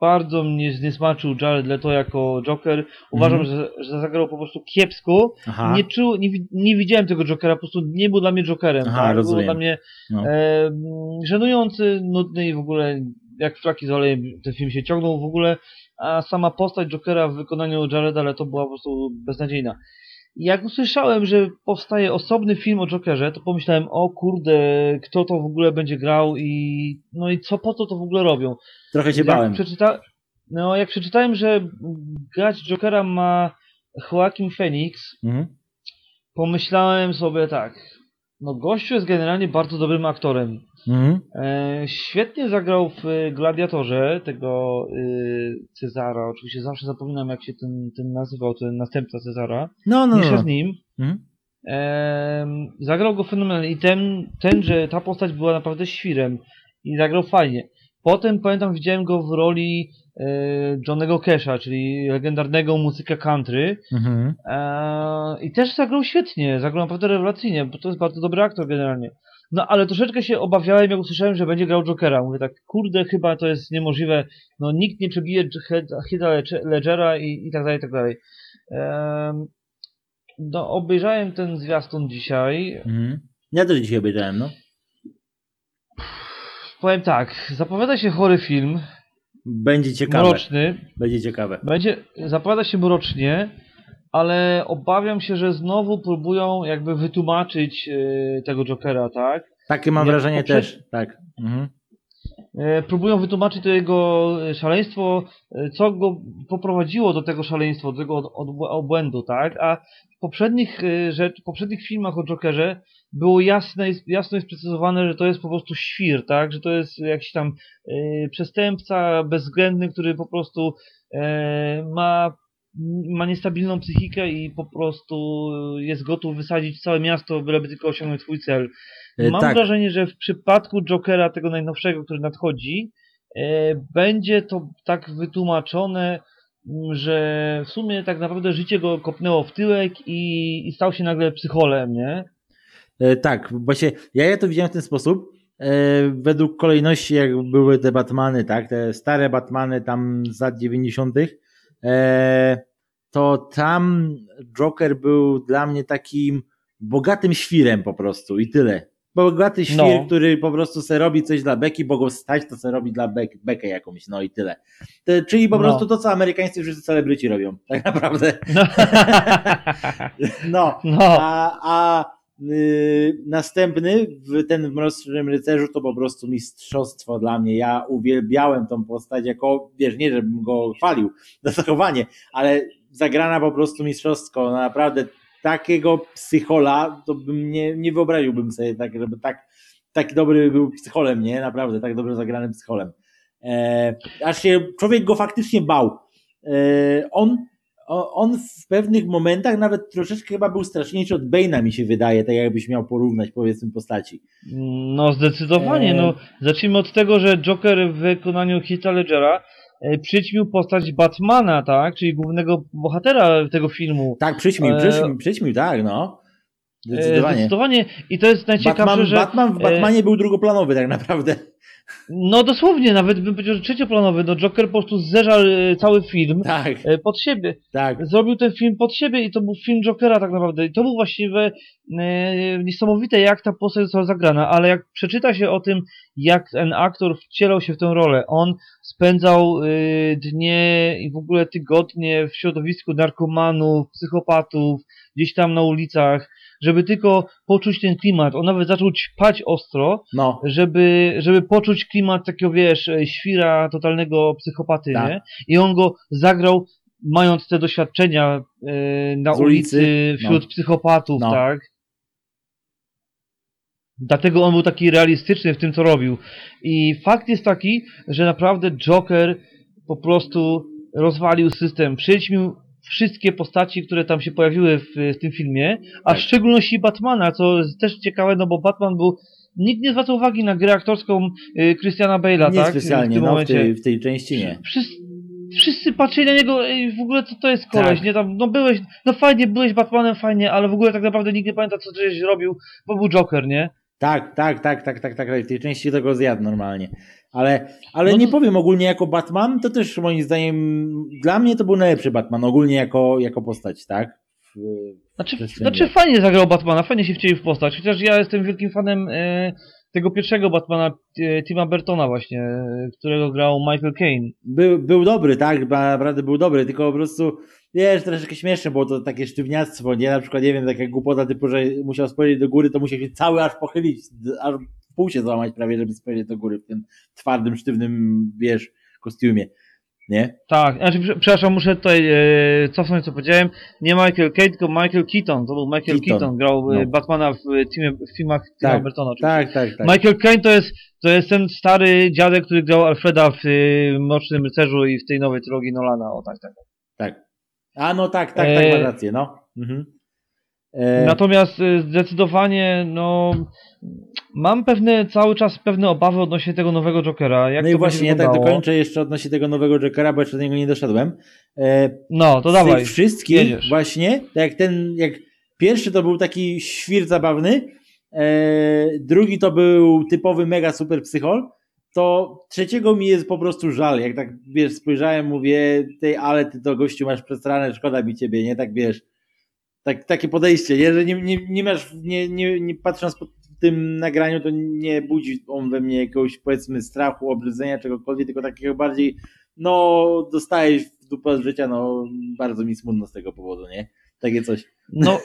bardzo mnie zniesmaczył Jared Leto jako Joker. Uważam, Mhm. że, że zagrał po prostu kiepsko. Aha. Nie, czu, nie, nie widziałem tego Jokera, po prostu nie był dla mnie Jokerem. Aha, tak? Był rozumiem. dla mnie No. e, mm, żenujący, nudny i w ogóle jak flaki z olejem ten film się ciągnął w ogóle, a sama postać Jokera w wykonaniu Jareda Leto była po prostu beznadziejna. Jak usłyszałem, że powstaje osobny film o Jokerze, to pomyślałem, o kurde, kto to w ogóle będzie grał i no i co po co to w ogóle robią. Trochę się jak bałem. Przeczyta... No, jak przeczytałem, że grać Jokera ma Joaquin Phoenix, Mhm. pomyślałem sobie tak, no gościu jest generalnie bardzo dobrym aktorem. Mhm. E, świetnie zagrał w y, Gladiatorze tego y, Cezara, oczywiście zawsze zapominam jak się ten, ten nazywał, ten następca Cezara, No, no, Mniejsza no. z nim. Mhm. Em, zagrał go fenomenalnie i ten, ten, że ta postać była naprawdę świrem i zagrał fajnie. Potem pamiętam widziałem go w roli e, Johnego Casha, czyli legendarnego muzyka country Mhm. e, i też zagrał świetnie, zagrał naprawdę rewelacyjnie, bo to jest bardzo dobry aktor generalnie. No ale troszeczkę się obawiałem, jak usłyszałem, że będzie grał Jokera. Mówię tak, kurde, chyba to jest niemożliwe. No nikt nie przebije Heatha Ledgera i, i tak dalej, i tak dalej. Em, no, obejrzałem ten zwiastun dzisiaj. Mhm. Ja też dzisiaj obejrzałem, no. Powiem tak, zapowiada się chory film, Będzie ciekawe. mroczny. Będzie ciekawe. Będzie, zapowiada się mrocznie, ale obawiam się, że znowu próbują jakby wytłumaczyć e, tego Jokera, tak? Takie mam Jak wrażenie poprzedni- też. Tak. Mhm. E, próbują wytłumaczyć to jego e, szaleństwo, co go poprowadziło do tego szaleństwa, do tego od, od, obłędu, tak? A w poprzednich, rzecz, w poprzednich filmach o Jokerze było jasne, jasno jest sprecyzowane, że to jest po prostu świr, tak? Że to jest jakiś tam e, przestępca bezwzględny, który po prostu e, ma, ma niestabilną psychikę i po prostu jest gotów wysadzić całe miasto, byleby tylko osiągnąć swój cel. E, Mam tak. wrażenie, że w przypadku Jokera, tego najnowszego, który nadchodzi, będzie to tak wytłumaczone, że w sumie tak naprawdę życie go kopnęło w tyłek i, i stał się nagle psycholem, nie? E, tak, właśnie ja, ja to widziałem w ten sposób. E, według kolejności, jak były te Batmany, tak, te stare Batmany tam z lat 90., e, to tam Joker był dla mnie takim bogatym świrem po prostu i tyle. bogaty świr, No. który po prostu se robi coś dla beki, bo go stać, to se robi dla bek, bekę jakąś, no i tyle. Te, czyli po No. prostu to, co amerykańscy wszyscy celebryci robią, tak naprawdę. No, No, a, a y, następny, w ten w Mrocznym Rycerzu to po prostu mistrzostwo dla mnie. Ja uwielbiałem tą postać jako, wiesz, nie żebym go chwalił za zachowanie, ale zagrana po prostu mistrzostwo. No, naprawdę takiego psychola to bym nie, nie wyobraziłbym sobie tak, żeby tak, tak dobry był psycholem, nie? Naprawdę, tak dobrze zagranym psycholem. E, aż się człowiek go faktycznie bał. E, on on w pewnych momentach nawet troszeczkę chyba był straszniejszy od Bane'a mi się wydaje, tak jakbyś miał porównać powiedzmy postaci. no zdecydowanie. E. No, zacznijmy od tego, że Joker w wykonaniu Heath'a Ledgera e, przyćmił postać Batmana, tak? Czyli głównego bohatera tego filmu. Tak, przyćmił, E, przyćmił, przyćmił, tak, no. E, Zdecydowanie. Zdecydowanie. I to jest najciekawsze, Batman, że... Batman w e, Batmanie był drugoplanowy tak naprawdę. No dosłownie, nawet bym powiedział, że trzecioplanowy. No Joker po prostu zeżarł e, cały film Tak, e, pod siebie. tak. Zrobił ten film pod siebie i to był film Jokera tak naprawdę. I to był właściwie e, niesamowite, jak ta postać została zagrana, ale jak przeczyta się o tym, jak ten aktor wcielał się w tę rolę, on spędzał e, dnie i w ogóle tygodnie w środowisku narkomanów, psychopatów, gdzieś tam na ulicach, żeby tylko poczuć ten klimat. On nawet zaczął ćpać ostro, No, żeby, żeby poczuć klimat takiego, wiesz, e, świra, totalnego psychopaty, Tak. nie? I on go zagrał, mając te doświadczenia e, na Z ulicy, ulicy, wśród no. psychopatów, No. tak? Dlatego on był taki realistyczny w tym, co robił. I fakt jest taki, że naprawdę Joker po prostu rozwalił system, przyćmił wszystkie postaci, które tam się pojawiły w, w tym filmie, a Tak. w szczególności Batmana, co jest też ciekawe, no bo Batman był Nikt nie zwracał uwagi na grę aktorską y, Christiana Bale'a, nie tak? specjalnie, w tym no, w momencie. tej, w tej części nie. Wszyscy, wszyscy patrzyli na niego, ej, w ogóle co to jest koleś, Tak. nie tam, no byłeś, no fajnie, byłeś Batmanem, fajnie, ale w ogóle tak naprawdę nikt nie pamięta, co żeś robił, bo był Joker, nie? Tak, tak, tak, tak, tak, tak, w tej części tego zjadł normalnie. Ale, ale No nie powiem ogólnie jako Batman, to też moim zdaniem, dla mnie to był najlepszy Batman, ogólnie jako, jako postać, tak? W, Znaczy, znaczy fajnie zagrał Batmana, fajnie się wcielił w postać, chociaż ja jestem wielkim fanem e, tego pierwszego Batmana, e, Tima Burtona właśnie, e, którego grał Michael Caine. Był, był dobry, tak, naprawdę był dobry, tylko po prostu, wiesz, troszeczkę śmieszne było to takie sztywniactwo, nie? Na przykład, nie wiem, taka głupota typu, że musiał spojrzeć do góry, to musiał się cały aż pochylić, aż pół się złamać prawie, żeby spojrzeć do góry w tym twardym, sztywnym, wiesz, kostiumie, nie? Tak, znaczy, prze- przepraszam, muszę tutaj e, cofnąć co powiedziałem. Nie Michael Caine, tylko Michael Keaton. To był Michael Keaton. Keaton, grał e, No. Batmana w, e, teamie, w filmach Tima Tak, Burtona. Tak, tak, tak. Michael Caine to jest, to jest ten stary dziadek, który grał Alfreda w e, Mrocznym Rycerzu i w tej nowej trylogii Nolana. O tak, tak. tak. A no tak, tak, tak, E, masz rację, no. Mhm. E, Natomiast e, zdecydowanie, no, mam pewne, cały czas pewne obawy odnośnie tego nowego Jokera. Jak no i właśnie, ja tak dokończę jeszcze odnośnie tego nowego Jokera, bo jeszcze do niego nie doszedłem. E, No, to z dawaj. tych wszystkich jedziesz. właśnie, tak jak ten, jak pierwszy to był taki świr zabawny, e, drugi to był typowy mega super psychol, to trzeciego mi jest po prostu żal, jak tak wiesz, spojrzałem, mówię, tej, ale ty to gościu masz przesrane, szkoda mi ciebie, nie, tak wiesz, tak, takie podejście, że nie, nie, nie masz, nie, nie, nie patrząc po tym nagraniu, to nie budzi on we mnie jakiegoś powiedzmy strachu, obrzydzenia, czegokolwiek, tylko takiego bardziej, no dostajesz w dupę z życia, no bardzo mi smutno z tego powodu, nie? Takie coś. No,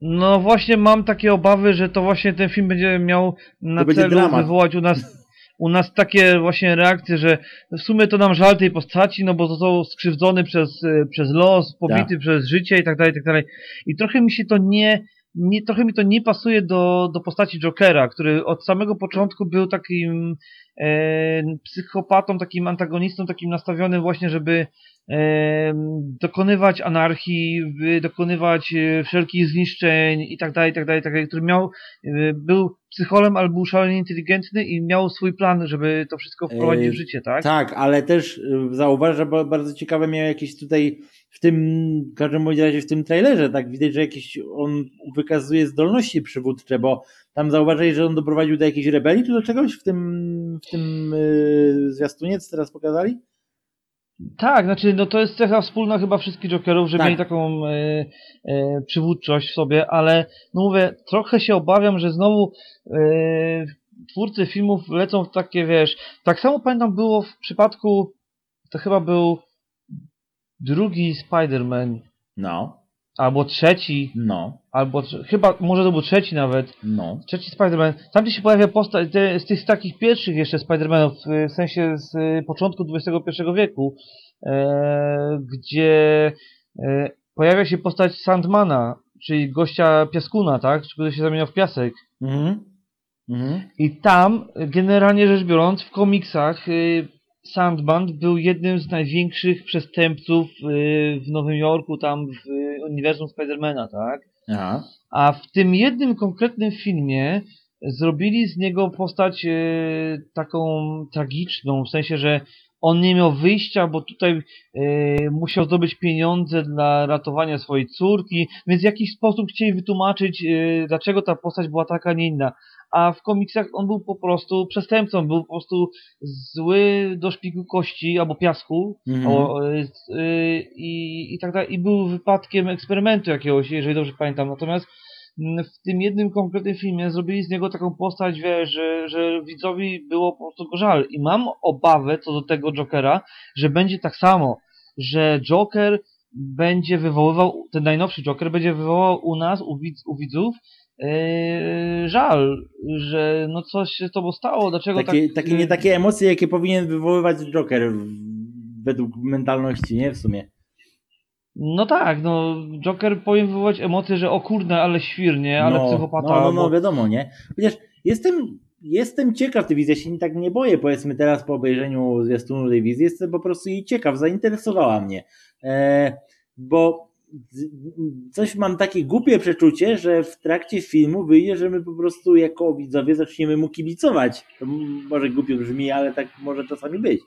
no właśnie mam takie obawy, że to właśnie ten film będzie miał na To celu wywołać u nas, u nas takie właśnie reakcje, że w sumie to nam żal tej postaci, no bo został skrzywdzony przez, e, przez los, pobity Tak. przez życie i tak dalej, i tak dalej. I trochę mi się to nie, nie trochę mi to nie pasuje do, do postaci Jokera, który od samego początku był takim e, psychopatą, takim antagonistą, takim nastawionym właśnie, żeby e, dokonywać anarchii, wy- dokonywać e, wszelkich zniszczeń i tak dalej, i tak dalej, tak dalej, który miał, e, był psycholem, ale był szalenie inteligentny i miał swój plan, żeby to wszystko wprowadzić E, w życie, tak? Tak, ale też y, zauważ, że ba- bardzo ciekawe miał jakieś tutaj w tym, w każdym bądź razie w tym trailerze, tak widać, że jakieś on wykazuje zdolności przywódcze, bo tam zauważyłeś, że on doprowadził do jakiejś rebelii czy do czegoś w tym, w tym yy, zwiastunie, co teraz pokazali? Tak, znaczy no to jest cecha wspólna chyba wszystkich Jokerów, że Tak. mieli taką e, e, przywódczość w sobie, ale no mówię, trochę się obawiam, że znowu e, twórcy filmów lecą w takie, wiesz, tak samo pamiętam było w przypadku, to chyba był drugi Spider-Man, No, albo trzeci, no, albo chyba, może to był trzeci nawet, no. Trzeci Spider-Man. Tam gdzie się pojawia postać te, z tych takich pierwszych jeszcze Spider-Manów, w sensie z y, początku XXI wieku, e, gdzie e, pojawia się postać Sandmana, czyli gościa Piaskuna, tak? Który się zamieniał w piasek. Mhm. Mhm. I tam, generalnie rzecz biorąc, w komiksach y, Sandman był jednym z największych przestępców y, w Nowym Jorku, tam w y, uniwersum Spidermana, tak? Aha. A w tym jednym konkretnym filmie zrobili z niego postać e, taką tragiczną, w sensie, że on nie miał wyjścia, bo tutaj e, musiał zdobyć pieniądze dla ratowania swojej córki, więc w jakiś sposób chcieli wytłumaczyć, e, dlaczego ta postać była taka, nie inna. A w komiksach on był po prostu przestępcą, był po prostu zły do szpiku kości albo piasku, Mhm. o, y, y, i, i tak dalej. I był wypadkiem eksperymentu jakiegoś, jeżeli dobrze pamiętam. Natomiast mm, w tym jednym konkretnym filmie zrobili z niego taką postać, wiesz, że, że widzowi było po prostu go żal. I mam obawę co do tego Jokera, że będzie tak samo, że Joker będzie wywoływał, ten najnowszy Joker będzie wywołał u nas, u, widz, u widzów, yy, żal, że no coś się z tobą stało, dlaczego Takie, tak... takie nie takie emocje, jakie powinien wywoływać Joker według mentalności, nie? W sumie. No tak, no Joker powinien wywołać emocje, że o kurde, ale świrnie, ale no, psychopata. No, no, no, bo- wiadomo, nie? Chociaż jestem, jestem ciekaw tej wizji, ja się tak nie boję, powiedzmy teraz po obejrzeniu zwiastunu tej wizji, jestem po prostu jej ciekaw, zainteresowała mnie. E, bo coś mam takie głupie przeczucie, że w trakcie filmu wyjdzie, że my po prostu jako widzowie zaczniemy mu kibicować. To może głupio brzmi, ale tak może czasami być.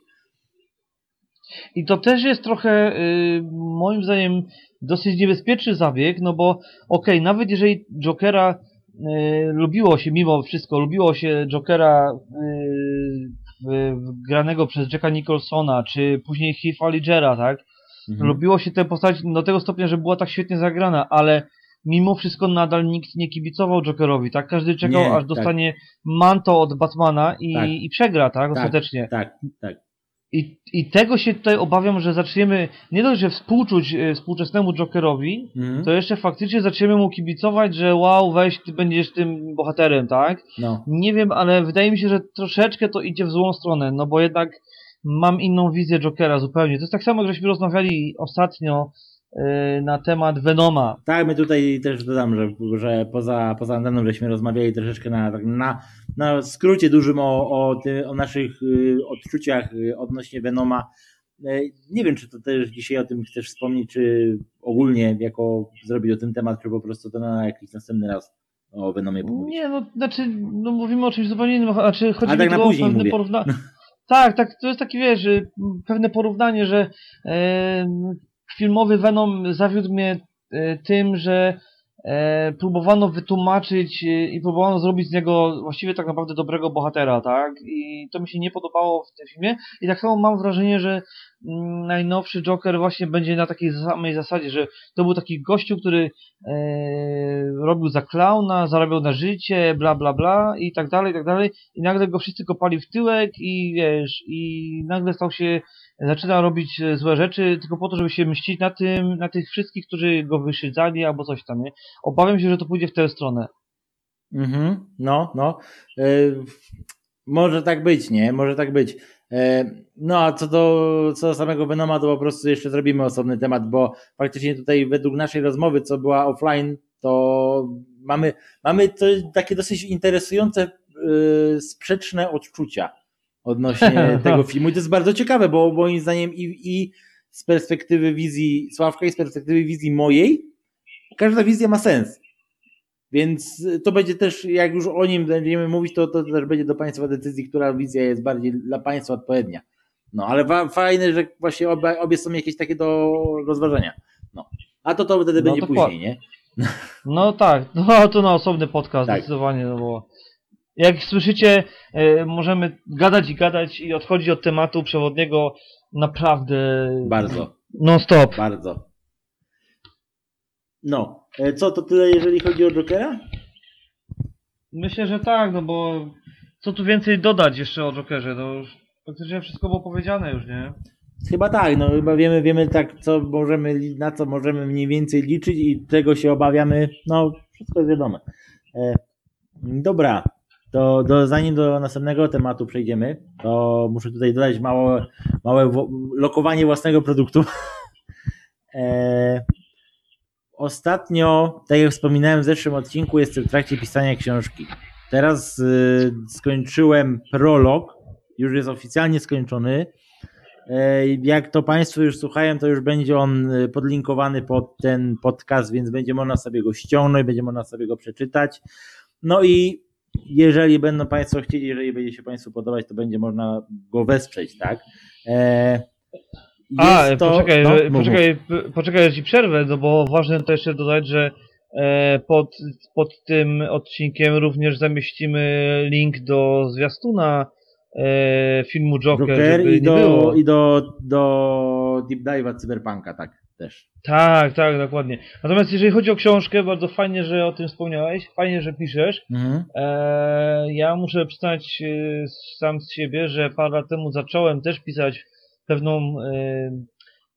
I to też jest trochę, y, moim zdaniem, dosyć niebezpieczny zabieg, no bo okej, nawet jeżeli Jokera y, lubiło się mimo wszystko, lubiło się Jokera y, granego przez Jacka Nicholsona, czy później Heath'a Ledgera, tak? Mhm. Lubiło się tę postać do tego stopnia, że była tak świetnie zagrana, ale mimo wszystko nadal nikt nie kibicował Jokerowi, tak? Każdy czekał, Nie, aż tak. dostanie manto od Batmana i, Tak. i przegra, tak? Tak. Ostatecznie. Tak, tak. I, I tego się tutaj obawiam, że zaczniemy nie dość, że współczuć e, współczesnemu Jokerowi, Mhm. to jeszcze faktycznie zaczniemy mu kibicować, że wow, weź, ty będziesz tym bohaterem, tak? No. Nie wiem, ale wydaje mi się, że troszeczkę to idzie w złą stronę, no bo jednak mam inną wizję Jokera zupełnie. To jest tak samo, jak żeśmy rozmawiali ostatnio na temat Venoma. Tak, my tutaj też dodam, że, że poza, poza anteną żeśmy rozmawiali troszeczkę na, tak na, na skrócie dużym o, o, o naszych y, odczuciach y, odnośnie Venoma. Nie wiem, czy to też dzisiaj o tym chcesz wspomnieć, czy ogólnie jako zrobić o tym temat, czy po prostu to na jakiś następny raz o Venomie pomówić. Nie, no znaczy, no mówimy o czymś zupełnie innym, znaczy chodzi A mi tak na tu o później pewne porównanie. Tak, tak, to jest takie, wiesz, y, pewne porównanie, że e, filmowy Venom zawiódł mnie e, tym, że e, próbowano wytłumaczyć e, i próbowano zrobić z niego właściwie tak naprawdę dobrego bohatera, tak? I to mi się nie podobało w tym filmie. I tak samo mam wrażenie, że najnowszy Joker właśnie będzie na takiej samej zasadzie, że to był taki gościu, który e, robił za klauna, zarabiał na życie, bla bla bla i tak dalej, i tak dalej. I nagle go wszyscy kopali w tyłek i wiesz, i nagle stał się, zaczyna robić e, złe rzeczy tylko po to, żeby się mścić na tym, na tych wszystkich, którzy go wyszydzali albo coś tam, nie? Obawiam się, że to pójdzie w tę stronę. Mhm, no, no. E, może tak być, nie? Może tak być. E, no a co do, co do samego Venoma, to po prostu jeszcze zrobimy osobny temat, bo faktycznie tutaj według naszej rozmowy, co była offline, to mamy, mamy to takie dosyć interesujące, e, sprzeczne odczucia odnośnie tego filmu. I to jest bardzo ciekawe, bo moim zdaniem i, i z perspektywy wizji Sławka, i z perspektywy wizji mojej, każda wizja ma sens. Więc to będzie też, jak już o nim będziemy mówić, to, to też będzie do Państwa decyzji, która wizja jest bardziej dla Państwa odpowiednia. No, ale wa- fajne, że właśnie obie, obie są jakieś takie do rozważenia. No. A to to wtedy No, będzie dokładnie. później, nie? No tak, no to na osobny podcast Tak. zdecydowanie, no bo Jak słyszycie, e, możemy gadać i gadać i odchodzić od tematu przewodniego naprawdę Bardzo, non-stop. bardzo. No, e, co to tyle, jeżeli chodzi o Jokera? Myślę, że tak, no bo co tu więcej dodać jeszcze o Jokerze? No już praktycznie wszystko było powiedziane już, nie? Chyba tak, no chyba wiemy, wiemy tak, co możemy, li- na co możemy mniej więcej liczyć i czego się obawiamy, no wszystko jest wiadome. E, dobra, to do, zanim do następnego tematu przejdziemy, to muszę tutaj dodać małe, małe wo- lokowanie własnego produktu. e, ostatnio, tak jak wspominałem w zeszłym odcinku, jestem w trakcie pisania książki. Teraz y, skończyłem prolog, już jest oficjalnie skończony. E, Jak to Państwo już słuchają, to już będzie on e, podlinkowany pod ten podcast, więc będzie można sobie go ściągnąć, będzie można sobie go przeczytać. No i jeżeli będą Państwo chcieli, jeżeli będzie się Państwu podobać, to będzie można go wesprzeć, tak? A, to- poczekaj, no, poczekaj, poczekaj, że ci przerwę, no bo ważne to jeszcze dodać, że e, pod, pod tym odcinkiem również zamieścimy link do zwiastuna e, filmu. Joker, Joker żeby i nie do, było. i do, do Deep Dive'a Cyberpunka, tak, też. Tak, tak, dokładnie. Natomiast jeżeli chodzi o książkę, bardzo fajnie, że o tym wspomniałeś, fajnie, że piszesz. Mhm. E, ja muszę przyznać e, sam z siebie, że parę lat temu zacząłem też pisać pewną,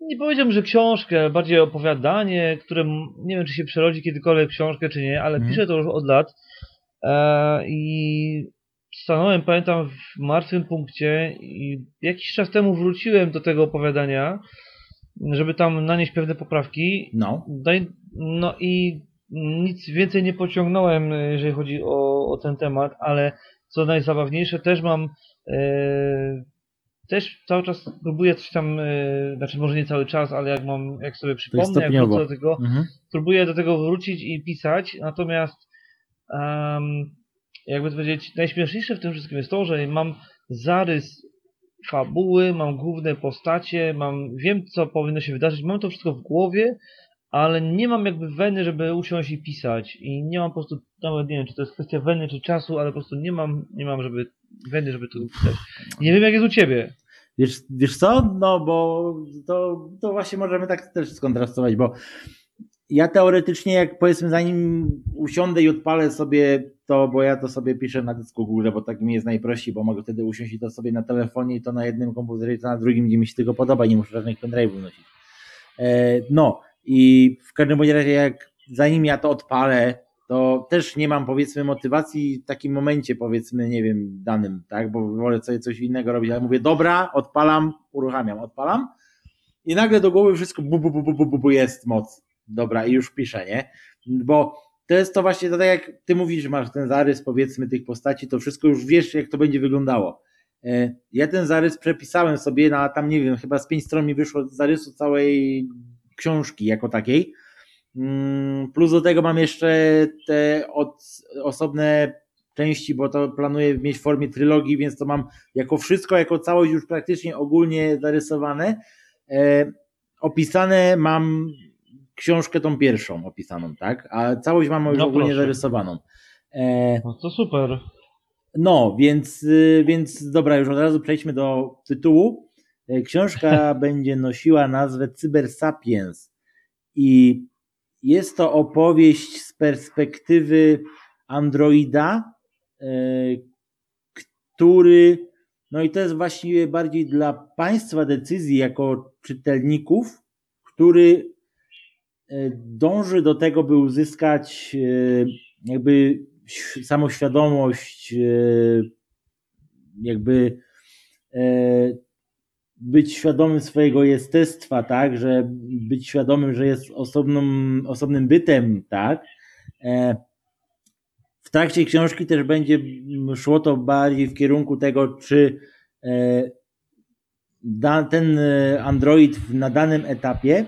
nie powiedziałbym, że książkę, bardziej opowiadanie, które nie wiem, czy się przerodzi kiedykolwiek książkę, czy nie, ale Mhm. piszę to już od lat. E, I stanąłem, pamiętam, w martwym punkcie i jakiś czas temu wróciłem do tego opowiadania, żeby tam nanieść pewne poprawki. No, No i, nic więcej nie pociągnąłem, jeżeli chodzi o, o ten temat, ale co najzabawniejsze, też mam, e, też cały czas próbuję coś tam, e, znaczy może nie cały czas, ale jak mam, jak sobie przypomnę, jak wrócę do tego, mhm. próbuję do tego wrócić i pisać, natomiast em, jakby to powiedzieć, najśmieszniejsze w tym wszystkim jest to, że mam zarys fabuły, mam główne postacie, mam, wiem co powinno się wydarzyć, mam to wszystko w głowie, ale nie mam jakby weny, żeby usiąść i pisać i nie mam po prostu, nawet nie wiem, czy to jest kwestia weny czy czasu, ale po prostu nie mam, nie mam żeby weny, żeby to pisać. Nie wiem jak jest u ciebie. Wiesz, wiesz co? No bo to, to właśnie możemy tak też skontrastować, bo ja teoretycznie, jak powiedzmy, zanim usiądę i odpalę sobie to, bo ja to sobie piszę na dysku Google, bo tak mi jest najprościej, bo mogę wtedy usiąść i to sobie na telefonie i to na jednym komputerze i to na drugim, gdzie mi się tylko podoba nie muszę żadnych pendrive'ów nosić. E, no i w każdym razie, jak zanim ja to odpalę, to też nie mam powiedzmy motywacji w takim momencie, powiedzmy, nie wiem, danym, tak, bo wolę sobie coś innego robić, ale mówię, dobra, odpalam, uruchamiam, odpalam i nagle do głowy wszystko bu, bu, bu, bu, bu, bu, jest moc. Dobra, i już piszę, nie? Bo to jest to właśnie, to tak jak ty mówisz, masz ten zarys powiedzmy tych postaci, to wszystko już wiesz, jak to będzie wyglądało. E, Ja ten zarys przepisałem sobie na tam, nie wiem, chyba z pięć stron mi wyszło zarysu całej książki jako takiej. Mm, Plus do tego mam jeszcze te od, osobne części, bo to planuję mieć w formie trylogii, więc to mam jako wszystko, jako całość już praktycznie ogólnie zarysowane. E, opisane mam książkę tą pierwszą opisaną, tak? A całość mam już No ogólnie proszę. zarysowaną. E, No to super. no, więc, y, więc dobra, już od razu przejdźmy do tytułu. E, Książka będzie nosiła nazwę Cybersapiens i jest to opowieść z perspektywy androida, e, który, no i to jest właściwie bardziej dla Państwa decyzji jako czytelników, który e, dąży do tego, by uzyskać e, jakby samoświadomość, jakby być świadomym swojego jestestwa, tak, że być świadomym, że jest osobną, osobnym bytem, tak. E, W trakcie książki też będzie szło to bardziej w kierunku tego, czy e, ten android na danym etapie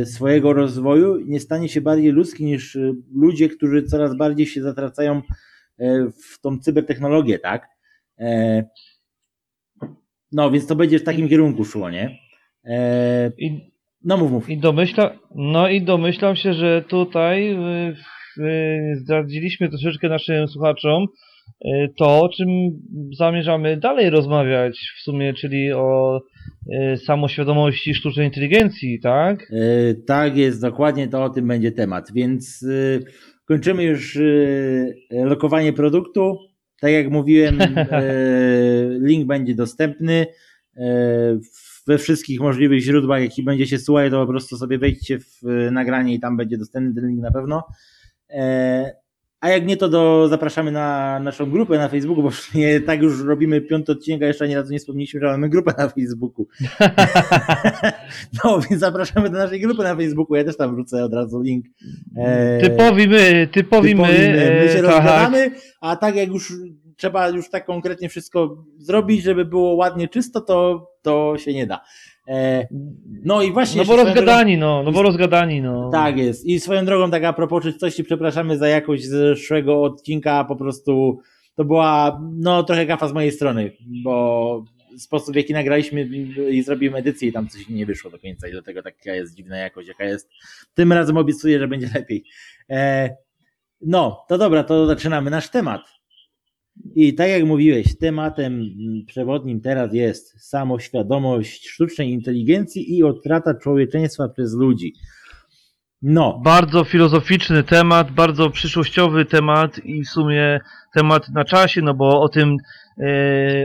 e, swojego rozwoju nie stanie się bardziej ludzki niż ludzie, którzy coraz bardziej się zatracają w tą cybertechnologię, tak? No, więc to będzie w takim kierunku szło, nie? E, I, No mów, mów. I domyśla, no i domyślam się, że tutaj y, y, zdradziliśmy troszeczkę naszym słuchaczom, e, to, o czym zamierzamy dalej rozmawiać w sumie, czyli o e, samoświadomości sztucznej inteligencji, tak? E, tak jest, dokładnie to o tym będzie temat. Więc e, kończymy już e, lokowanie produktu. Tak jak mówiłem, e, link będzie dostępny e, we wszystkich możliwych źródłach, jaki będzie się słuchać, to po prostu sobie wejdźcie w e, nagranie i tam będzie dostępny ten link na pewno. A jak nie, to do, zapraszamy na naszą grupę na Facebooku, bo sumie tak już robimy piąty odcinek, a jeszcze ani razu nie wspomnieliśmy, że mamy grupę na Facebooku. No, więc zapraszamy do naszej grupy na Facebooku. Ja też tam wrzucę od razu link. E, Typowi my, typowi my, my. Się tak. rozgadamy, a tak jak już trzeba już tak konkretnie wszystko zrobić, żeby było ładnie czysto, to, to się nie da. E, no i właśnie. No bo rozgadani, no, no bo rozgadani, no. tak jest. I swoją drogą, tak a propos czystości, przepraszamy za jakość zeszłego odcinka, po prostu to była no trochę gafa z mojej strony, bo sposób w jaki nagraliśmy i zrobiłem edycję i tam coś nie wyszło do końca i dlatego taka jest dziwna jakość, jaka jest. Tym razem obiecuję, że będzie lepiej. E, no, to dobra, to zaczynamy nasz temat. I tak jak mówiłeś, tematem mm, przewodnim teraz jest samoświadomość sztucznej inteligencji i odtrata człowieczeństwa przez ludzi. No, Bardzo filozoficzny temat, bardzo przyszłościowy temat i w sumie temat na czasie, no bo o tym,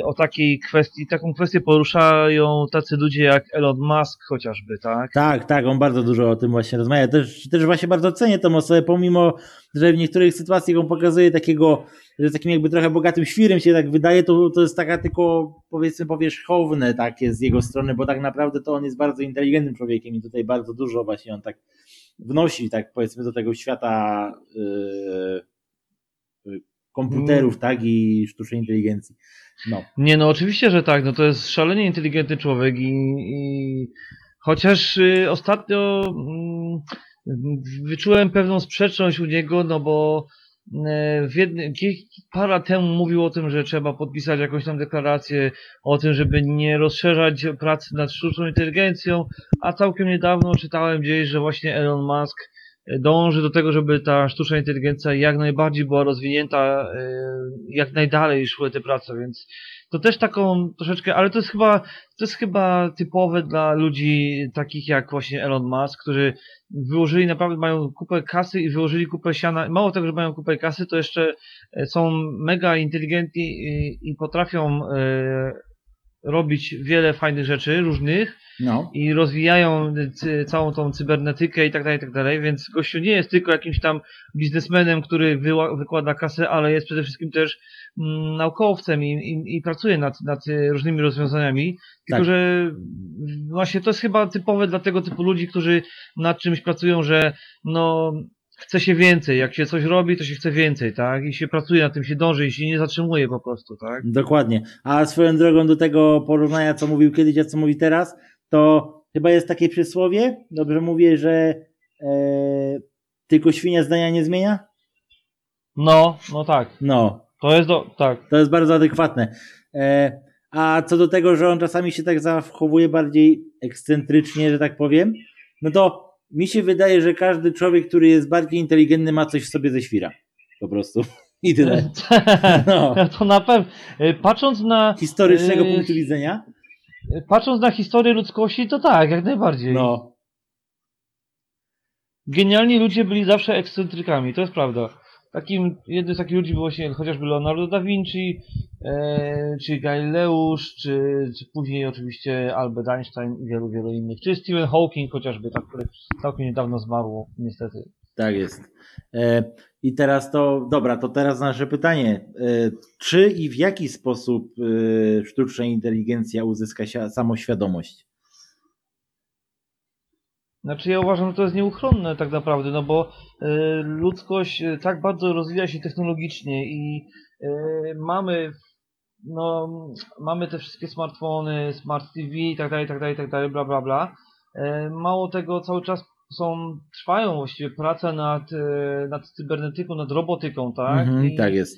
o takiej kwestii, taką kwestię poruszają tacy ludzie jak Elon Musk chociażby, tak? Tak, tak, on bardzo dużo o tym właśnie rozmawia. Też, też właśnie bardzo cenię tą osobę, pomimo, że w niektórych sytuacjach on pokazuje takiego, że takim jakby trochę bogatym świrem się tak wydaje, to, to jest taka tylko powiedzmy powierzchowne takie z jego strony, bo tak naprawdę to on jest bardzo inteligentnym człowiekiem i tutaj bardzo dużo właśnie on tak wnosi, tak powiedzmy do tego świata yy, komputerów, tak, i sztucznej inteligencji. No. Nie, no oczywiście, że tak, no to jest szalenie inteligentny człowiek i, i chociaż y, ostatnio mm, wyczułem pewną sprzeczność u niego, no bo y, w jednym, parę lat temu mówił o tym, że trzeba podpisać jakąś tam deklarację o tym, żeby nie rozszerzać pracy nad sztuczną inteligencją, a całkiem niedawno czytałem gdzieś, że właśnie Elon Musk y, dąży do tego, żeby ta sztuczna inteligencja jak najbardziej była rozwinięta, y, jak najdalej szły te prace, więc to też taką troszeczkę, ale to jest chyba, to jest chyba typowe dla ludzi takich jak właśnie Elon Musk, którzy wyłożyli naprawdę, mają kupę kasy i wyłożyli kupę siana. Mało tego, że mają kupę kasy, to jeszcze e, są mega inteligentni i, i potrafią e, robić wiele fajnych rzeczy, różnych No. i rozwijają całą tą cybernetykę i tak dalej, i tak dalej, więc gościu nie jest tylko jakimś tam biznesmenem, który wykłada kasę, ale jest przede wszystkim też mm, naukowcem i, i, i pracuje nad, nad różnymi rozwiązaniami, tylko Tak. że właśnie to jest chyba typowe dla tego typu ludzi, którzy nad czymś pracują, że no chce się więcej, jak się coś robi, to się chce więcej, tak, i się pracuje nad tym, się dąży i się nie zatrzymuje po prostu, tak. Dokładnie. A swoją drogą do tego porównania, co mówił kiedyś, a co mówi teraz, to chyba jest takie przysłowie, dobrze mówię, że e, tylko świnia zdania nie zmienia? No, no tak, No, to jest do, tak. to jest bardzo adekwatne. E, a co do tego, że on czasami się tak zachowuje bardziej ekscentrycznie, że tak powiem, no to mi się wydaje, że każdy człowiek, który jest bardziej inteligentny, ma coś w sobie ze świra. Po prostu. I tyle. No. To na pewno. Patrząc na, Historycznego Yy, punktu widzenia. patrząc na historię ludzkości, to tak, jak najbardziej. No, Genialni ludzie byli zawsze ekscentrykami, to jest prawda. Takim, jednym z takich ludzi był właśnie chociażby Leonardo da Vinci, e, czy Galileusz, czy, czy później oczywiście Albert Einstein i wielu, wielu innych. Czy Stephen Hawking chociażby, tak, który całkiem niedawno zmarł, niestety. Tak jest. E, I teraz to, dobra, to teraz nasze pytanie. E, czy i w jaki sposób e, sztuczna inteligencja uzyska samoświadomość? Znaczy ja uważam, że to jest nieuchronne tak naprawdę, no bo y, ludzkość y, tak bardzo rozwija się technologicznie i y, mamy no, mamy te wszystkie smartfony, smart TV i tak dalej, tak dalej, tak dalej, bla bla bla. Mało tego, cały czas są, trwają właściwie prace nad, nad cybernetyką, nad robotyką, tak? Mhm, I, tak jest.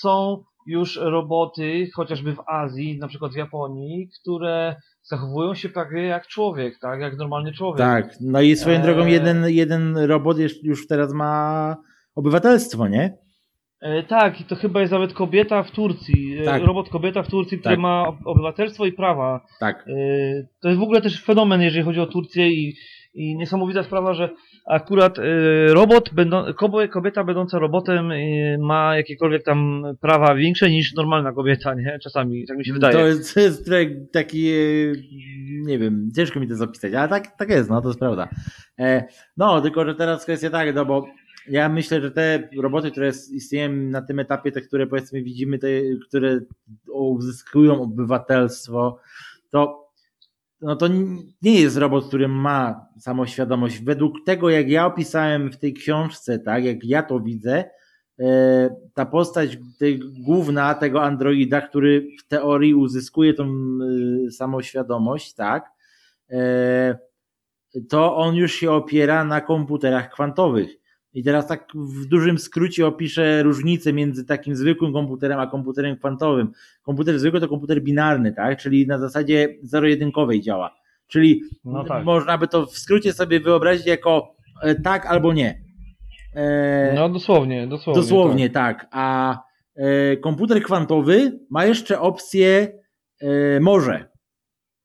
Są już roboty, chociażby w Azji, na przykład w Japonii, które zachowują się prawie jak człowiek, tak? Jak normalny człowiek. Tak. No i swoją E, drogą jeden, jeden robot już, teraz ma obywatelstwo, nie? E, tak, i to chyba jest nawet kobieta w Turcji. e, Tak. Robot kobieta w Turcji, który Tak. ma ob- obywatelstwo i prawa. Tak. To jest w ogóle też fenomen, jeżeli chodzi o Turcję i, i niesamowita sprawa, że akurat e, robot, kobieta będąca robotem e, ma jakiekolwiek tam prawa większe niż normalna kobieta, nie? Czasami, tak mi się wydaje. To jest, to jest taki, e, nie wiem, ciężko mi to zapisać, ale tak, tak jest, no to jest prawda. E, no, tylko że teraz kwestia tak, no bo ja myślę, że te roboty, które istnieją na tym etapie, te, które powiedzmy widzimy, te, które uzyskują obywatelstwo, to no to nie jest robot, który ma samoświadomość. Według tego, jak ja opisałem w tej książce, tak, jak ja to widzę, e, ta postać główna tego androida, który w teorii uzyskuje tą e, samoświadomość, tak, e, to on już się opiera na komputerach kwantowych. I teraz tak w dużym skrócie opiszę różnicę między takim zwykłym komputerem a komputerem kwantowym. Komputer zwykły to komputer binarny, tak? Czyli na zasadzie zero-jedynkowej działa. Czyli No tak. można by to w skrócie sobie wyobrazić jako e, tak albo nie. E, No dosłownie, dosłownie. Dosłownie tak. A e, komputer kwantowy ma jeszcze opcję e, może.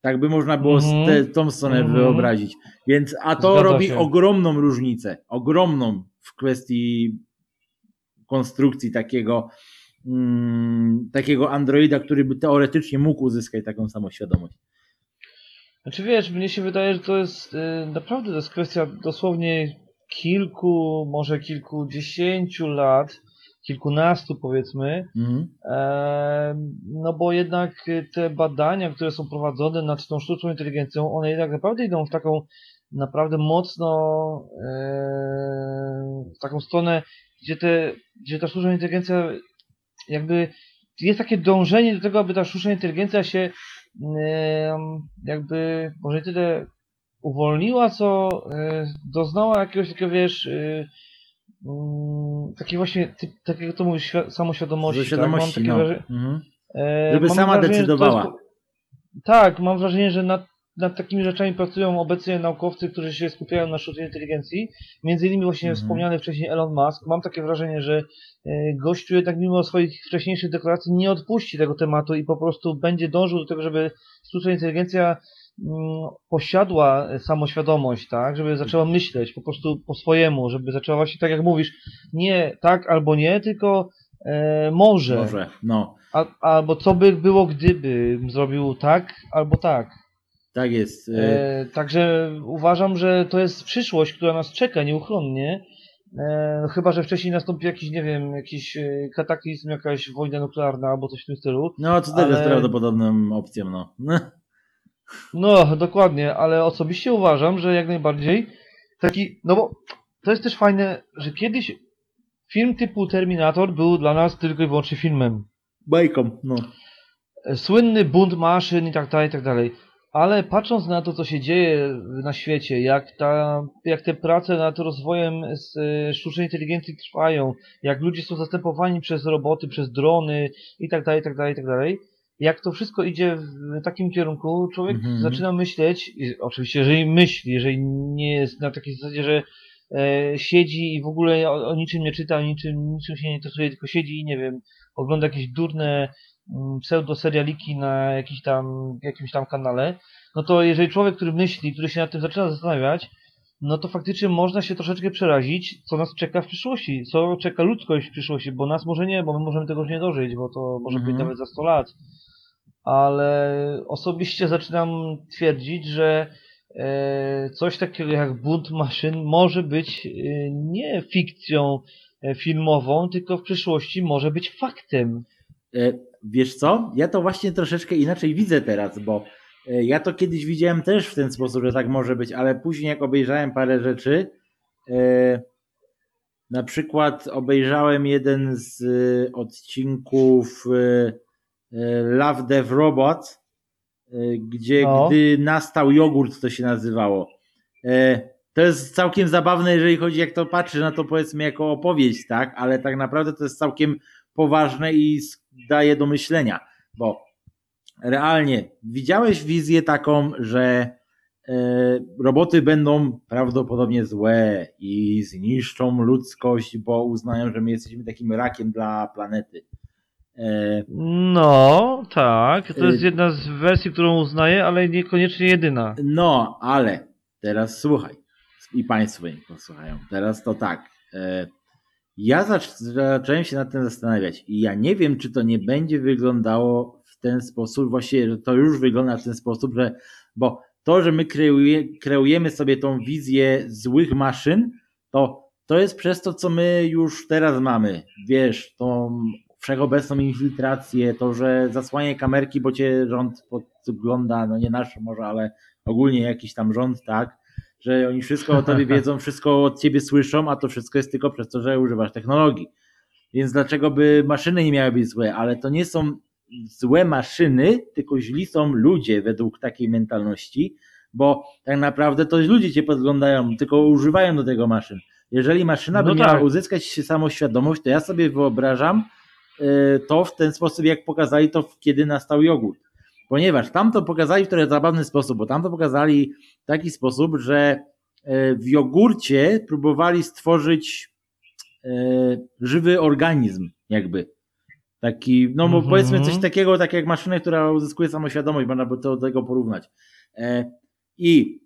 Tak by można było Mhm. z te, tą stronę Mhm. wyobrazić. Więc, a to Zgadza robi się. ogromną różnicę. Ogromną w kwestii konstrukcji takiego, mm, takiego androida, który by teoretycznie mógł uzyskać taką samoświadomość. Znaczy wiesz, mnie się wydaje, że to jest y, naprawdę to jest kwestia dosłownie kilku, może kilkudziesięciu lat, kilkunastu powiedzmy, Mhm. Em, no bo jednak te badania, które są prowadzone nad tą sztuczną inteligencją, one jednak naprawdę idą w taką naprawdę mocno em, w taką stronę, gdzie, te, gdzie ta sztuczna inteligencja jakby jest takie dążenie do tego, aby ta sztuczna inteligencja się jakby może nie tyle uwolniła, co e, doznała jakiegoś takiego, wiesz, e, mm, takiej właśnie, typ, takiego to mówisz, świa- samoświadomości. Świadomości, tak? No. wrażenie, Mhm. e, Żeby sama wrażenie, decydowała. Jest, tak, mam wrażenie, że nad, nad takimi rzeczami pracują obecnie naukowcy, którzy się skupiają na sztucznej inteligencji. Między innymi właśnie Mhm. wspomniany wcześniej Elon Musk. Mam takie wrażenie, że e, gościu jednak mimo swoich wcześniejszych deklaracji nie odpuści tego tematu i po prostu będzie dążył do tego, żeby sztuczna inteligencja mm, posiadła samoświadomość, tak, żeby zaczęła myśleć po prostu po swojemu, żeby zaczęła właśnie tak jak mówisz, nie tak albo nie, tylko e, może. Może, no. A, albo co by było, gdyby zrobił tak albo tak. Tak jest. E, E, także uważam, że to jest przyszłość, która nas czeka nieuchronnie. E, no chyba, że wcześniej nastąpi jakiś, nie wiem, jakiś e, kataklizm, jakaś wojna nuklearna albo coś w tym stylu. No, to też jest ale- prawdopodobną opcją, no. No, dokładnie, ale osobiście uważam, że jak najbardziej taki, no bo to jest też fajne, że kiedyś film typu Terminator był dla nas tylko i wyłącznie filmem. Bajką, no. E, Słynny bunt maszyn i tak dalej, i tak dalej. Ale patrząc na to, co się dzieje na świecie, jak, ta, jak te prace nad rozwojem z, e, sztucznej inteligencji trwają, jak ludzie są zastępowani przez roboty, przez drony i tak tak tak dalej, jak to wszystko idzie w takim kierunku, człowiek Mhm. zaczyna myśleć, i oczywiście jeżeli myśli, jeżeli nie jest na takiej zasadzie, że e, siedzi i w ogóle o, o niczym nie czyta, o niczym, niczym się nie interesuje, tylko siedzi i nie wiem, ogląda jakieś durne mm, pseudoserialiki na jakiś tam, jakimś tam kanale, no to jeżeli człowiek, który myśli, który się nad tym zaczyna zastanawiać, no to faktycznie można się troszeczkę przerazić, co nas czeka w przyszłości, co czeka ludzkość w przyszłości, bo nas może nie, bo my możemy tego już nie dożyć, bo to może Mhm. być nawet za 100 lat. Ale osobiście zaczynam twierdzić, że e, coś takiego jak bunt maszyn może być e, nie fikcją e, filmową, tylko w przyszłości może być faktem. Wiesz co? Ja to właśnie troszeczkę inaczej widzę teraz, bo e, ja to kiedyś widziałem też w ten sposób, że tak może być, ale później jak obejrzałem parę rzeczy, e, na przykład obejrzałem jeden z e, odcinków Love Death Robot, gdzie No. gdy nastał jogurt, to się nazywało. To jest całkiem zabawne, jeżeli chodzi, jak to patrzy na to powiedzmy jako opowieść, tak? Ale tak naprawdę to jest całkiem poważne i daje do myślenia, bo realnie widziałeś wizję taką, że e, roboty będą prawdopodobnie złe i zniszczą ludzkość, bo uznają, że my jesteśmy takim rakiem dla planety. E, No, tak. To jest jedna z wersji, którą uznaję, ale niekoniecznie jedyna. No, ale teraz słuchaj. I Państwo mnie posłuchają. Teraz to tak. Ja zac- zacząłem się nad tym zastanawiać i ja nie wiem, czy to nie będzie wyglądało w ten sposób, właściwie, to już wygląda w ten sposób, że, bo to, że my kreuje, kreujemy sobie tą wizję złych maszyn, to to jest przez to, co my już teraz mamy. Wiesz, tą wszechobecną infiltrację, to, że zasłanie kamerki, bo cię rząd podgląda, no nie nasz może, ale ogólnie jakiś tam rząd, tak, że oni wszystko o tobie wiedzą, wszystko od ciebie słyszą, a to wszystko jest tylko przez to, że używasz technologii. Więc dlaczego by maszyny nie miały być złe? Ale to nie są złe maszyny, tylko źli są ludzie według takiej mentalności, bo tak naprawdę to ludzie cię podglądają, tylko używają do tego maszyn. Jeżeli maszyna by No miała tak. uzyskać samoświadomość, to ja sobie wyobrażam y, to w ten sposób, jak pokazali to, kiedy nastał jogurt. Ponieważ tam to pokazali w trochę zabawny sposób, bo tam to pokazali w taki sposób, że e, w jogurcie próbowali stworzyć e, żywy organizm, jakby. Taki, no bo Mhm. powiedzmy coś takiego, tak jak maszyna, która uzyskuje samoświadomość, można by to do tego porównać. E, I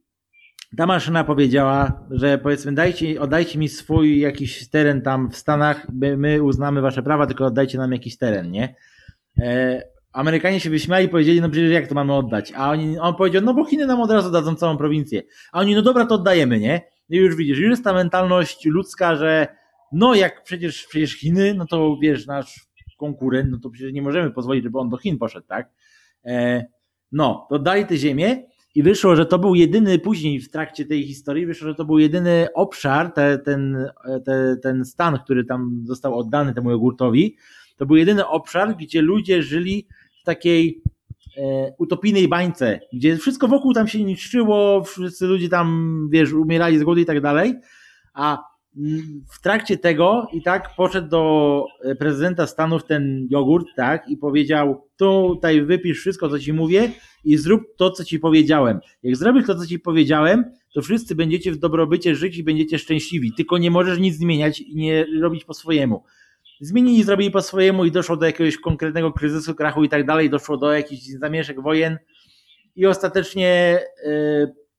ta maszyna powiedziała, że powiedzmy, dajcie, oddajcie mi swój jakiś teren tam w Stanach, my, my uznamy wasze prawa, tylko oddajcie nam jakiś teren, nie? Amerykanie się wyśmiali i powiedzieli, no przecież jak to mamy oddać? A oni, on powiedział, no bo Chiny nam od razu dadzą całą prowincję. A oni, no dobra, to oddajemy, nie? I już widzisz, już jest ta mentalność ludzka, że no jak przecież, przecież Chiny, no to wiesz, nasz konkurent, no to przecież nie możemy pozwolić, żeby on do Chin poszedł, tak? E, no, to dali tę ziemię i wyszło, że to był jedyny, później w trakcie tej historii wyszło, że to był jedyny obszar, te, ten, te, ten stan, który tam został oddany temu jogurtowi, to był jedyny obszar, gdzie ludzie żyli takiej e, utopijnej bańce, gdzie wszystko wokół tam się niszczyło, wszyscy ludzie tam, wiesz, umierali z głodu i tak dalej, a mm, w trakcie tego i tak poszedł do e, prezydenta Stanów ten jogurt, tak, i powiedział, tutaj wypisz wszystko, co ci mówię i zrób to, co ci powiedziałem. Jak zrobisz to, co ci powiedziałem, to wszyscy będziecie w dobrobycie żyć i będziecie szczęśliwi, tylko nie możesz nic zmieniać i nie robić po swojemu. Zmienili, zrobili po swojemu i doszło do jakiegoś konkretnego kryzysu, krachu i tak dalej, doszło do jakichś zamieszek wojen i ostatecznie e,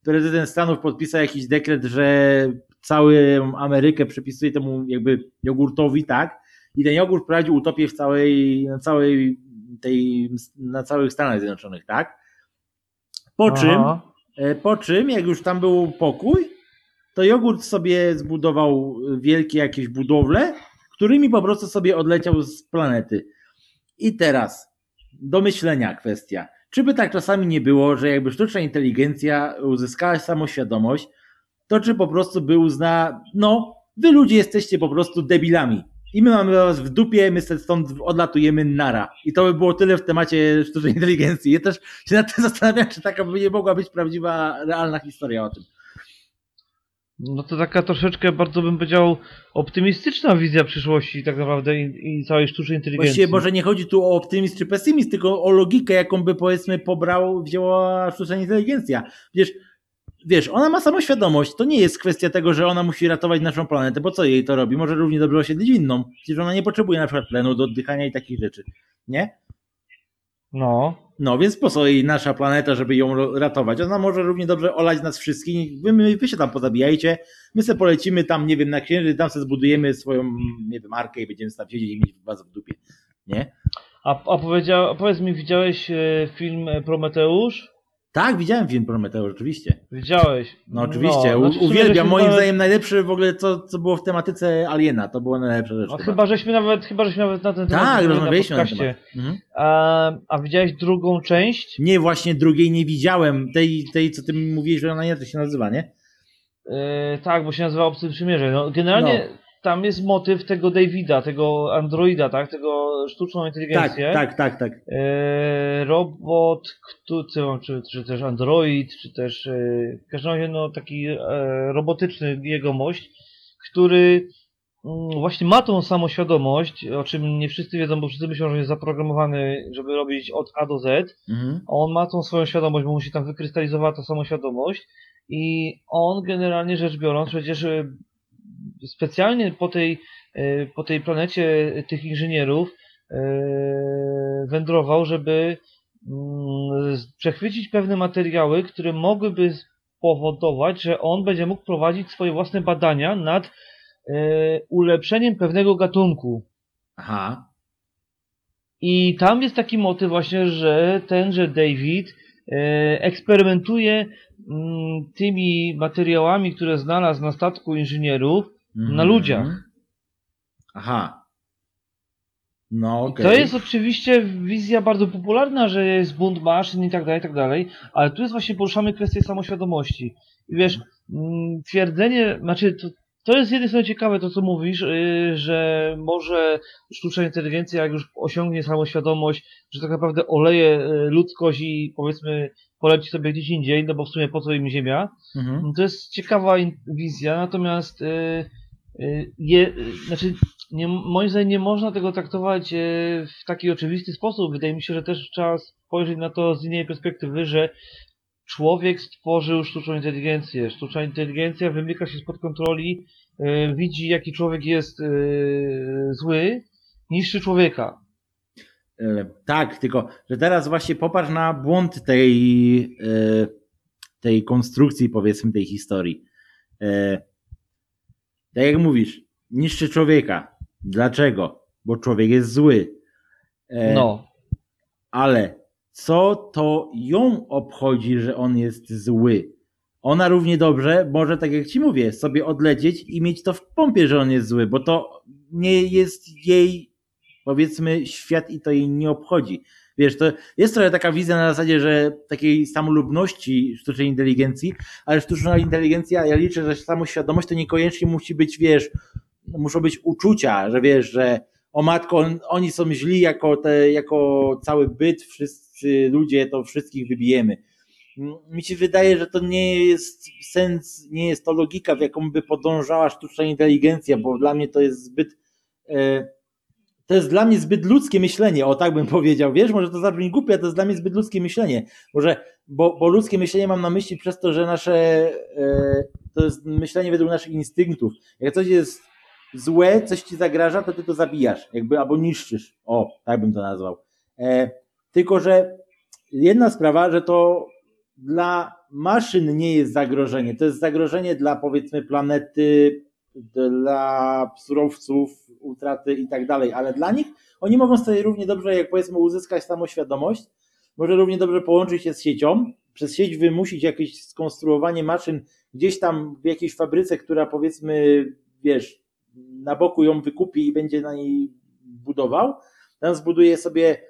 prezydent Stanów podpisał jakiś dekret, że całą Amerykę przypisuje temu jakby jogurtowi, tak? I ten jogurt prowadził utopię w całej, na całej tej, na całych Stanach Zjednoczonych, tak? Po czym, Aha. e, po czym, jak już tam był pokój, to jogurt sobie zbudował wielkie jakieś budowle, którymi po prostu sobie odleciał z planety. I teraz do myślenia kwestia. Czy by tak czasami nie było, że jakby sztuczna inteligencja uzyskała samoświadomość, to czy po prostu by uzna, no, wy ludzie jesteście po prostu debilami. I my mamy was w dupie, my stąd odlatujemy nara. I to by było tyle w temacie sztucznej inteligencji. Ja też się nad tym zastanawiam, czy taka by nie mogła być prawdziwa, realna historia o tym. No to taka troszeczkę, bardzo bym powiedział, optymistyczna wizja przyszłości tak naprawdę i, i całej sztucznej inteligencji. Właściwie może nie chodzi tu o optymizm czy pesymizm, tylko o logikę, jaką by powiedzmy pobrał, wzięła sztuczna inteligencja. Wiesz, wiesz, ona ma samoświadomość. To nie jest kwestia tego, że ona musi ratować naszą planetę, bo co jej to robi? Może równie dobrze osiedlić inną. Przecież ona nie potrzebuje na przykład tlenu do oddychania i takich rzeczy. Nie? No. No więc po co jej nasza planeta, żeby ją ratować? Ona może równie dobrze olać nas wszystkich. Wy, my, wy się tam pozabijajcie. My se polecimy tam, nie wiem, na księżyc, tam se zbudujemy swoją, nie wiem, markę i będziemy tam siedzieć i mieć was w dupie. Nie? A, a, powiedział, a powiedz mi, widziałeś e, film Prometeusz? Tak, widziałem film Prometeusz, oczywiście. Widziałeś. No oczywiście, No, znaczy uwielbiam. Moim nawet- zdaniem najlepszy w ogóle, co, co było w tematyce Aliena. To była najlepsza rzecz. No, chyba. chyba, żeśmy nawet, chyba żeśmy nawet na ten temat tak, rozmawiali rozmawialiśmy na na temat. Mhm. A, a widziałeś drugą część? Nie, właśnie drugiej nie widziałem. Tej, tej co ty mi mówiłeś, że ona nie to się nazywa, nie? E, tak, bo się nazywa Obcy Przymierze. No, generalnie tam jest motyw tego Davida, tego androida, tak? Tego sztuczną Tak, inteligencję. tak, tak, tak. E, robot, który, czy, czy też android, czy też e, w każdym razie no, taki e, robotyczny jegomość, który mm, właśnie ma tą samoświadomość, o czym nie wszyscy wiedzą, bo wszyscy myślą, że jest zaprogramowany, żeby robić od A do Z, Mhm. a on ma tą swoją świadomość, bo mu się tam wykrystalizowała ta samoświadomość i on generalnie rzecz biorąc przecież e, specjalnie po tej, e, po tej planecie tych inżynierów e, wędrował, żeby mm, przechwycić pewne materiały, które mogłyby spowodować, że on będzie mógł prowadzić swoje własne badania nad e, ulepszeniem pewnego gatunku. Aha. I tam jest taki motyw właśnie, że tenże David eksperymentuje mm, tymi materiałami, które znalazł na statku inżynierów, Mhm. Na ludziach. Aha. No okej. To jest oczywiście wizja bardzo popularna, że jest bunt maszyn i tak dalej, i tak dalej, ale tu jest właśnie poruszamy kwestię samoświadomości. I wiesz, mm, twierdzenie, znaczy to, to jest z jednej strony ciekawe to, co mówisz, yy, że może sztuczna inteligencja, jak już osiągnie samoświadomość, że tak naprawdę oleje yy, ludzkość i powiedzmy poleci sobie gdzieś indziej, no bo w sumie po co im ziemia, Mhm. to jest ciekawa wizja, natomiast y, y, je, y, znaczy, nie, moim zdaniem nie można tego traktować y, w taki oczywisty sposób. Wydaje mi się, że też trzeba spojrzeć na to z innej perspektywy, że człowiek stworzył sztuczną inteligencję. Sztuczna inteligencja wymyka się spod kontroli, y, widzi jaki człowiek jest y, zły, niszczy człowieka. E, Tak, tylko że teraz właśnie popatrz na błąd tej, e, tej konstrukcji, powiedzmy, tej historii. Tak jak mówisz, niszczy człowieka. Dlaczego? Bo człowiek jest zły. E, No. Ale co to ją obchodzi, że on jest zły? Ona równie dobrze może, tak jak ci mówię, sobie odlecieć i mieć to w pompie, że on jest zły, bo to nie jest jej, powiedzmy, świat i to jej nie obchodzi. Wiesz, to jest trochę taka wizja na zasadzie, że takiej samolubności sztucznej inteligencji, ale sztuczna inteligencja, ja liczę, że samoświadomość to niekoniecznie musi być, wiesz, muszą być uczucia, że wiesz, że o matko, on, oni są źli jako, te, jako cały byt, wszyscy ludzie, to wszystkich wybijemy. Mi się wydaje, że to nie jest sens, nie jest to logika, w jaką by podążała sztuczna inteligencja, bo dla mnie to jest zbyt, e, to jest dla mnie zbyt ludzkie myślenie, o tak bym powiedział, wiesz, może to zabrzmi głupie, ale to jest dla mnie zbyt ludzkie myślenie, może, bo, bo ludzkie myślenie mam na myśli przez to, że nasze, e, to jest myślenie według naszych instynktów. Jak coś jest złe, coś ci zagraża, to ty to zabijasz, jakby albo niszczysz. O, tak bym to nazwał. E, tylko, że jedna sprawa, że to dla maszyn nie jest zagrożenie. To jest zagrożenie dla powiedzmy planety, dla surowców, utraty i tak dalej, ale dla nich oni mogą sobie równie dobrze, jak powiedzmy, uzyskać samoświadomość, może równie dobrze połączyć się z siecią, przez sieć wymusić jakieś skonstruowanie maszyn gdzieś tam w jakiejś fabryce, która powiedzmy, wiesz, na boku ją wykupi i będzie na niej budował. Tam zbuduje sobie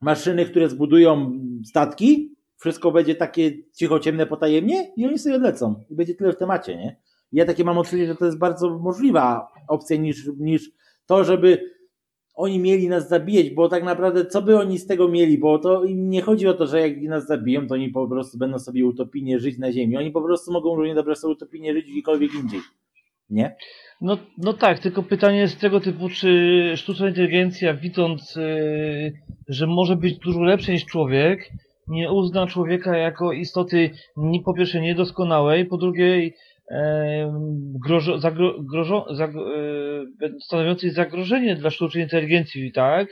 maszyny, które zbudują statki. Wszystko będzie takie cicho, ciemne, potajemnie i oni sobie odlecą. I będzie tyle w temacie, nie? Ja takie mam odczucie, że to jest bardzo możliwa opcja niż, niż to, żeby oni mieli nas zabijać, bo tak naprawdę co by oni z tego mieli, bo to nie chodzi o to, że jak nas zabiją, to oni po prostu będą sobie utopijnie żyć na ziemi. Oni po prostu mogą równie dobrze sobie utopijnie żyć gdziekolwiek indziej. Nie? No, no tak, tylko pytanie jest tego typu, czy sztuczna inteligencja, widząc, yy, że może być dużo lepsza niż człowiek, nie uzna człowieka jako istoty po pierwsze niedoskonałej, po drugie grożo, zagro, grożo, zag, e, stanowiącej zagrożenie dla sztucznej inteligencji, tak?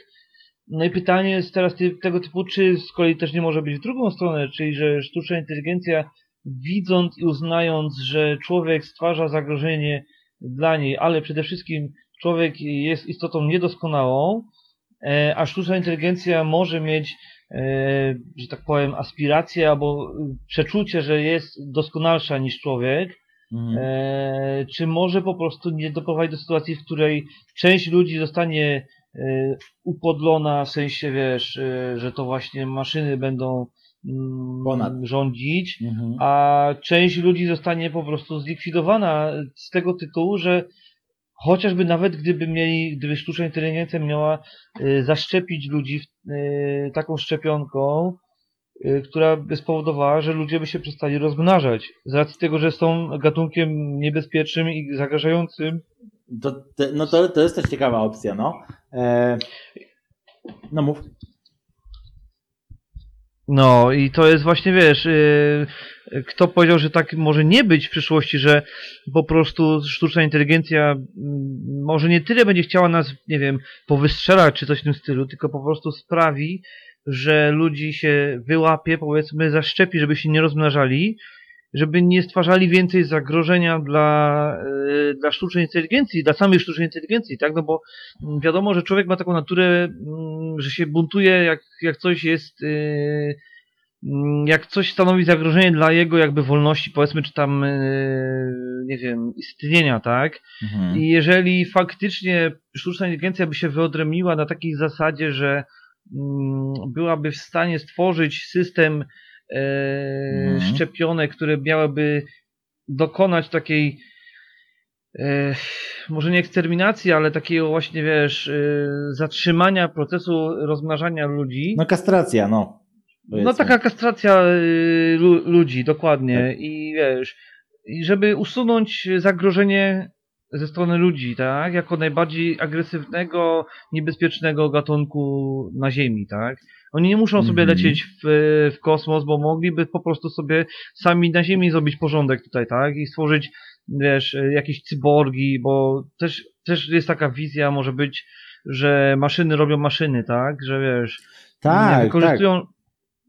No i pytanie jest teraz tego typu, czy z kolei też nie może być w drugą stronę, czyli że sztuczna inteligencja widząc i uznając, że człowiek stwarza zagrożenie dla niej, ale przede wszystkim człowiek jest istotą niedoskonałą, e, a sztuczna inteligencja może mieć, e, że tak powiem, aspiracje albo przeczucie, że jest doskonalsza niż człowiek, Mhm. e, czy może po prostu nie doprowadzić do sytuacji, w której część ludzi zostanie e, upodlona, w sensie, wiesz, e, że to właśnie maszyny będą mm, Ponad. rządzić, Mhm. a część ludzi zostanie po prostu zlikwidowana z tego tytułu, że chociażby nawet gdyby mieli, gdyby sztuczna inteligencja miała y, zaszczepić ludzi y, taką szczepionką, która by spowodowała, że ludzie by się przestali rozmnażać. Z racji tego, że są gatunkiem niebezpiecznym i zagrażającym To, te, no to, to jest też ciekawa opcja, no. E, no mów. No i to jest właśnie, wiesz, yy, kto powiedział, że tak może nie być w przyszłości, że po prostu sztuczna inteligencja mm, może nie tyle będzie chciała nas, nie wiem, powystrzelać czy coś w tym stylu, tylko po prostu sprawi, że ludzi się wyłapie, powiedzmy, zaszczepi, żeby się nie rozmnażali, żeby nie stwarzali więcej zagrożenia dla, yy, dla sztucznej inteligencji, dla samej sztucznej inteligencji, tak? No bo mm, wiadomo, że człowiek ma taką naturę, mm, że się buntuje, jak, jak coś jest, yy, mm, jak coś stanowi zagrożenie dla jego jakby wolności, powiedzmy, czy tam, yy, nie wiem, istnienia, tak? Mhm. I jeżeli faktycznie sztuczna inteligencja by się wyodrębniła na takiej zasadzie, że byłaby w stanie stworzyć system e, Mhm. szczepionek, które miałyby dokonać takiej e, może nie eksterminacji, ale takiego właśnie, wiesz, e, zatrzymania procesu rozmnażania ludzi. No kastracja, no. No Powiedzmy. taka kastracja lu, ludzi, dokładnie. Tak. I wiesz, i żeby usunąć zagrożenie ze strony ludzi, tak? Jako najbardziej agresywnego, niebezpiecznego gatunku na Ziemi, tak? Oni nie muszą sobie Mhm. lecieć w, w kosmos, bo mogliby po prostu sobie sami na Ziemi zrobić porządek tutaj, tak? I stworzyć, wiesz, jakieś cyborgi, bo też, też jest taka wizja, może być, że maszyny robią maszyny, tak? Że wiesz, nie Tak, tak. wykorzystują,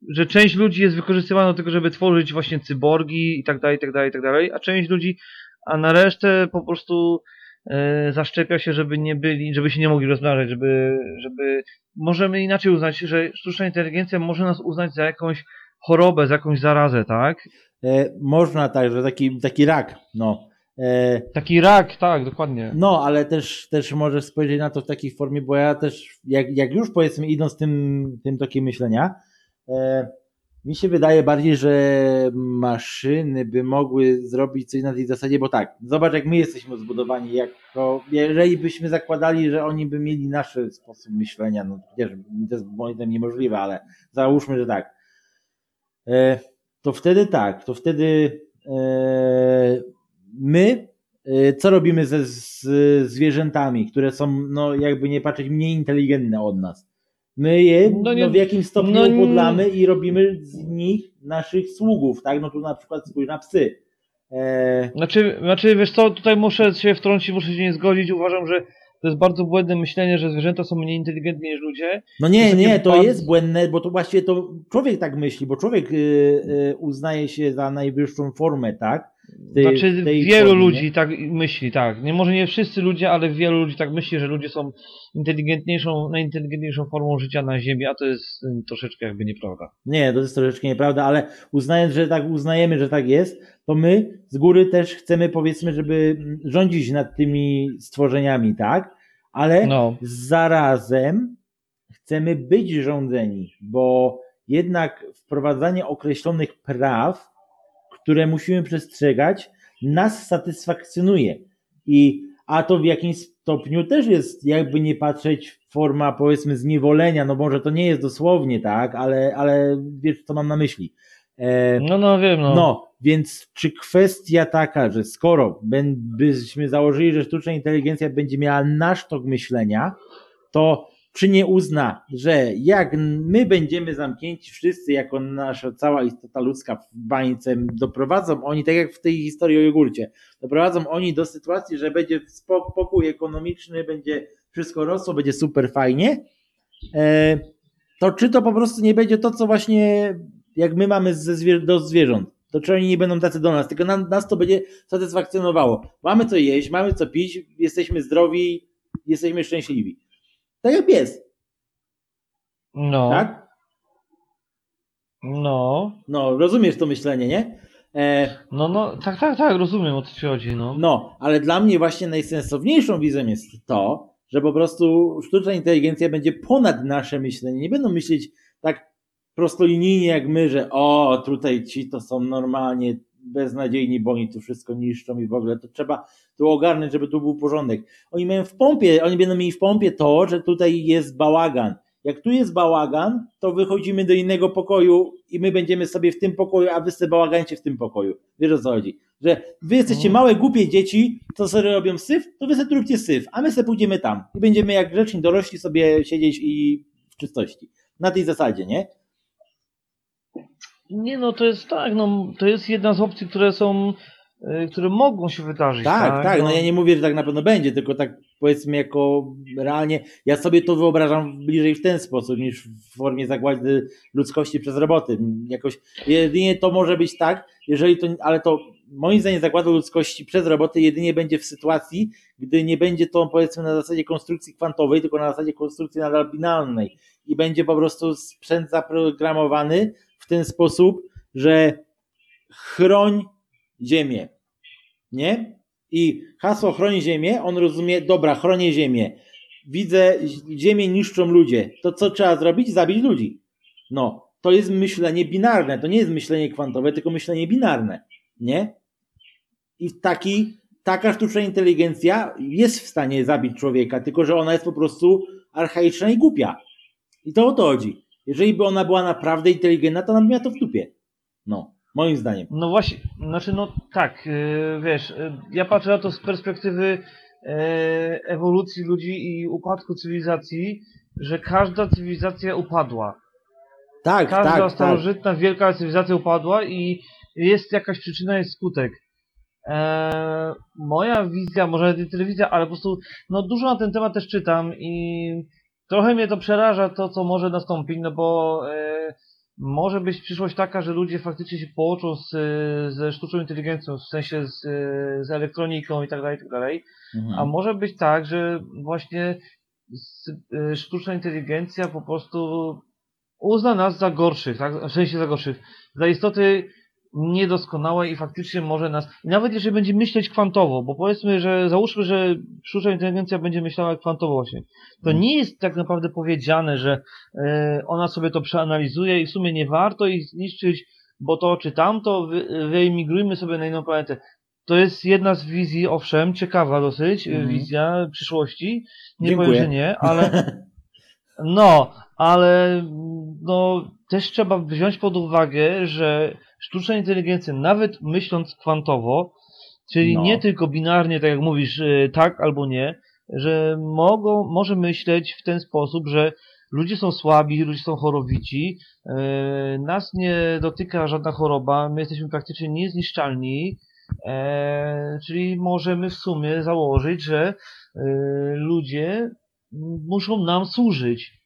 że część ludzi jest wykorzystywana do tego, żeby tworzyć właśnie cyborgi i tak dalej, i tak dalej, i tak dalej, a część ludzi, a na resztę po prostu e, zaszczepia się, żeby nie byli, żeby się nie mogli rozmnażać, żeby, żeby, możemy inaczej uznać, że sztuczna inteligencja może nas uznać za jakąś chorobę, za jakąś zarazę, tak? E, można tak, że taki, taki rak, no. E, Taki rak, tak, dokładnie. no, ale też, też możesz spojrzeć na to w takiej formie, bo ja też, jak, jak już powiedzmy idąc tym, tym tokiem myślenia, e, mi się wydaje bardziej, że maszyny by mogły zrobić coś na tej zasadzie, bo tak, zobacz jak my jesteśmy zbudowani, jako, jeżeli byśmy zakładali, że oni by mieli nasz sposób myślenia, no przecież to jest moim zdaniem niemożliwe, ale załóżmy, że tak, e, to wtedy tak, to wtedy e, my e, co robimy ze z zwierzętami, które są, no jakby nie patrzeć, mniej inteligentne od nas. My je No no nie- w jakimś stopniu no upodlamy i robimy z nich naszych sługów, tak? No tu na przykład spójrz na psy. E, Znaczy, znaczy, wiesz co, tutaj muszę się wtrącić, muszę się nie zgodzić. Uważam, że to jest bardzo błędne myślenie, że zwierzęta są mniej inteligentne niż ludzie. no nie, nie, to bardzo- jest błędne, bo to właściwie to człowiek tak myśli, bo człowiek y, y, uznaje się za najwyższą formę, tak? Tej- znaczy, tej wielu formie, ludzi tak myśli, tak. Nie może nie wszyscy ludzie, ale wielu ludzi tak myśli, że ludzie są inteligentniejszą, najinteligentniejszą formą życia na Ziemi, a to jest y, troszeczkę jakby nieprawda. Nie, to jest troszeczkę nieprawda, ale uznając, że tak uznajemy, że tak jest, to my z góry też chcemy powiedzmy, żeby mm, rządzić nad tymi stworzeniami, tak? Ale No, zarazem chcemy być rządzeni, bo jednak wprowadzanie określonych praw, które musimy przestrzegać, nas satysfakcjonuje. I a to w jakimś stopniu też jest, jakby nie patrzeć, forma powiedzmy zniewolenia, no może to nie jest dosłownie tak, ale, ale wiesz co mam na myśli. E, no, no wiem, no. no, więc czy kwestia taka, że skoro byśmy założyli, że sztuczna inteligencja będzie miała nasz tok myślenia, to czy nie uzna, że jak my będziemy zamknięci wszyscy jako nasza cała istota ludzka w bańce, doprowadzą oni, tak jak w tej historii o jogurcie, doprowadzą oni do sytuacji, że będzie spo- pokój ekonomiczny, będzie wszystko rosło, będzie super fajnie, e, to czy to po prostu nie będzie to, co właśnie jak my mamy zwier- do zwierząt, to czy oni nie będą tacy do nas, tylko nas to będzie satysfakcjonowało. Mamy co jeść, mamy co pić, jesteśmy zdrowi, jesteśmy szczęśliwi. Tak jak pies, No, tak? no, No, rozumiesz to myślenie, nie? E, no, no, tak, tak, tak, rozumiem o co ci chodzi, no. no, ale dla mnie właśnie najsensowniejszą wizją jest to, że po prostu sztuczna inteligencja będzie ponad nasze myślenie. Nie będą myśleć tak prostolinijnie jak my, że o, tutaj ci to są normalnie beznadziejni, bo oni tu wszystko niszczą i w ogóle to trzeba tu ogarnąć, żeby tu był porządek. Oni mają w pompie, oni będą mieli w pompie to, że tutaj jest bałagan jak tu jest bałagan, to wychodzimy do innego pokoju i my będziemy sobie w tym pokoju, a wy sobie bałagancie w tym pokoju. Wiesz o co chodzi? Że wy jesteście Mhm. małe, głupie dzieci, co sobie robią syf, to wy sobie róbcie syf, a my sobie pójdziemy tam i będziemy jak grzeczni dorośli sobie siedzieć i w czystości. Na tej zasadzie, nie? Nie no, to jest tak, no to jest jedna z opcji, które są, które mogą się wydarzyć. Tak, tak, no ja nie mówię, że tak na pewno będzie, tylko tak powiedzmy jako realnie, ja sobie to wyobrażam bliżej w ten sposób niż w formie zagłady ludzkości przez roboty. Jakoś jedynie to może być tak, jeżeli to, ale to moim zdaniem zagłada ludzkości przez roboty jedynie będzie w sytuacji, gdy nie będzie to powiedzmy na zasadzie konstrukcji kwantowej, tylko na zasadzie konstrukcji nadal binarnej i będzie po prostu sprzęt zaprogramowany w ten sposób, że chroń Ziemię, nie? I hasło chroni Ziemię, on rozumie, dobra, chronię Ziemię. Widzę, Ziemię niszczą ludzie. To co trzeba zrobić? Zabić ludzi. No, to jest myślenie binarne. To nie jest myślenie kwantowe, tylko myślenie binarne. Nie? I taki, taka sztuczna inteligencja jest w stanie zabić człowieka, tylko że ona jest po prostu archaiczna i głupia. I to o to chodzi. Jeżeli by ona była naprawdę inteligentna, to ona by miała to w dupie. No, moim zdaniem. No właśnie, znaczy no tak, y, wiesz, y, ja patrzę na to z perspektywy y, ewolucji ludzi i upadku cywilizacji, że każda cywilizacja upadła. Tak, Każda tak, tak. starożytna, wielka cywilizacja upadła i jest jakaś przyczyna, jest skutek. Eee, moja wizja, może nie telewizja, ale po prostu no dużo na ten temat też czytam i trochę mnie to przeraża to, co może nastąpić, no bo e, może być przyszłość taka, że ludzie faktycznie się połączą z, e, ze sztuczną inteligencją, w sensie z, e, z elektroniką i tak dalej, i tak dalej. Mhm. A może być tak, że właśnie s- y, sztuczna inteligencja po prostu uzna nas za gorszych, tak? W sensie za gorszych, za istoty niedoskonałe i faktycznie może nas, i nawet jeżeli będzie myśleć kwantowo, bo powiedzmy, że załóżmy, że sztuczna inteligencja będzie myślała kwantowo właśnie, to Mhm. nie jest tak naprawdę powiedziane, że e, ona sobie to przeanalizuje i w sumie nie warto ich zniszczyć, bo to czy tamto, wy, wyemigrujmy sobie na inną planetę. To jest jedna z wizji, owszem, ciekawa dosyć, Mhm. wizja przyszłości. Nie Dziękuję. powiem, że nie, ale no, ale no, też trzeba wziąć pod uwagę, że sztuczna inteligencja, nawet myśląc kwantowo, czyli No. nie tylko binarnie, tak jak mówisz, y, tak albo nie, że mogą, może myśleć w ten sposób, że ludzie są słabi, ludzie są chorowici, y, nas nie dotyka żadna choroba, my jesteśmy praktycznie niezniszczalni, e, czyli możemy w sumie założyć, że y, ludzie muszą nam służyć.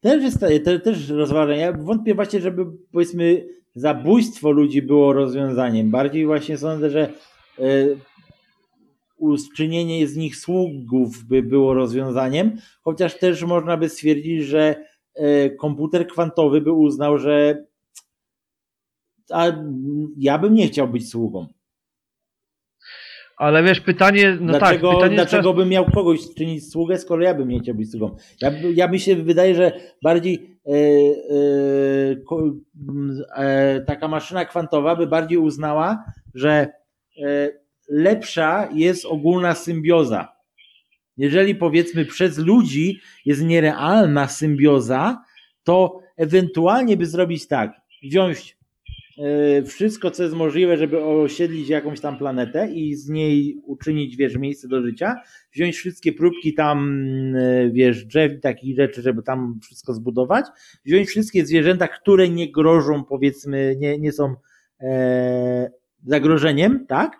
Też jest te, też rozważam. Ja wątpię właśnie, żeby powiedzmy zabójstwo ludzi było rozwiązaniem. Bardziej właśnie sądzę, że e, uczynienie z nich sługów by było rozwiązaniem, chociaż też można by stwierdzić, że e, komputer kwantowy by uznał, że a ja bym nie chciał być sługą. Ale wiesz, pytanie, no dlaczego tak, pytanie dlaczego bym miał kogoś czynić sługę, skoro ja bym nie chciał być sługą? Ja, ja mi się wydaje, że bardziej taka maszyna kwantowa by bardziej uznała, że e, lepsza jest ogólna symbioza. Jeżeli powiedzmy przez ludzi jest nierealna symbioza, to ewentualnie by zrobić tak, wziąć e, wszystko, co jest możliwe, żeby osiedlić jakąś tam planetę i z niej uczynić, wiesz, miejsce do życia, wziąć wszystkie próbki tam, e, wiesz, drzew i takich rzeczy, żeby tam wszystko zbudować, wziąć wszystkie zwierzęta, które nie grożą, powiedzmy, nie, nie są e, zagrożeniem, tak?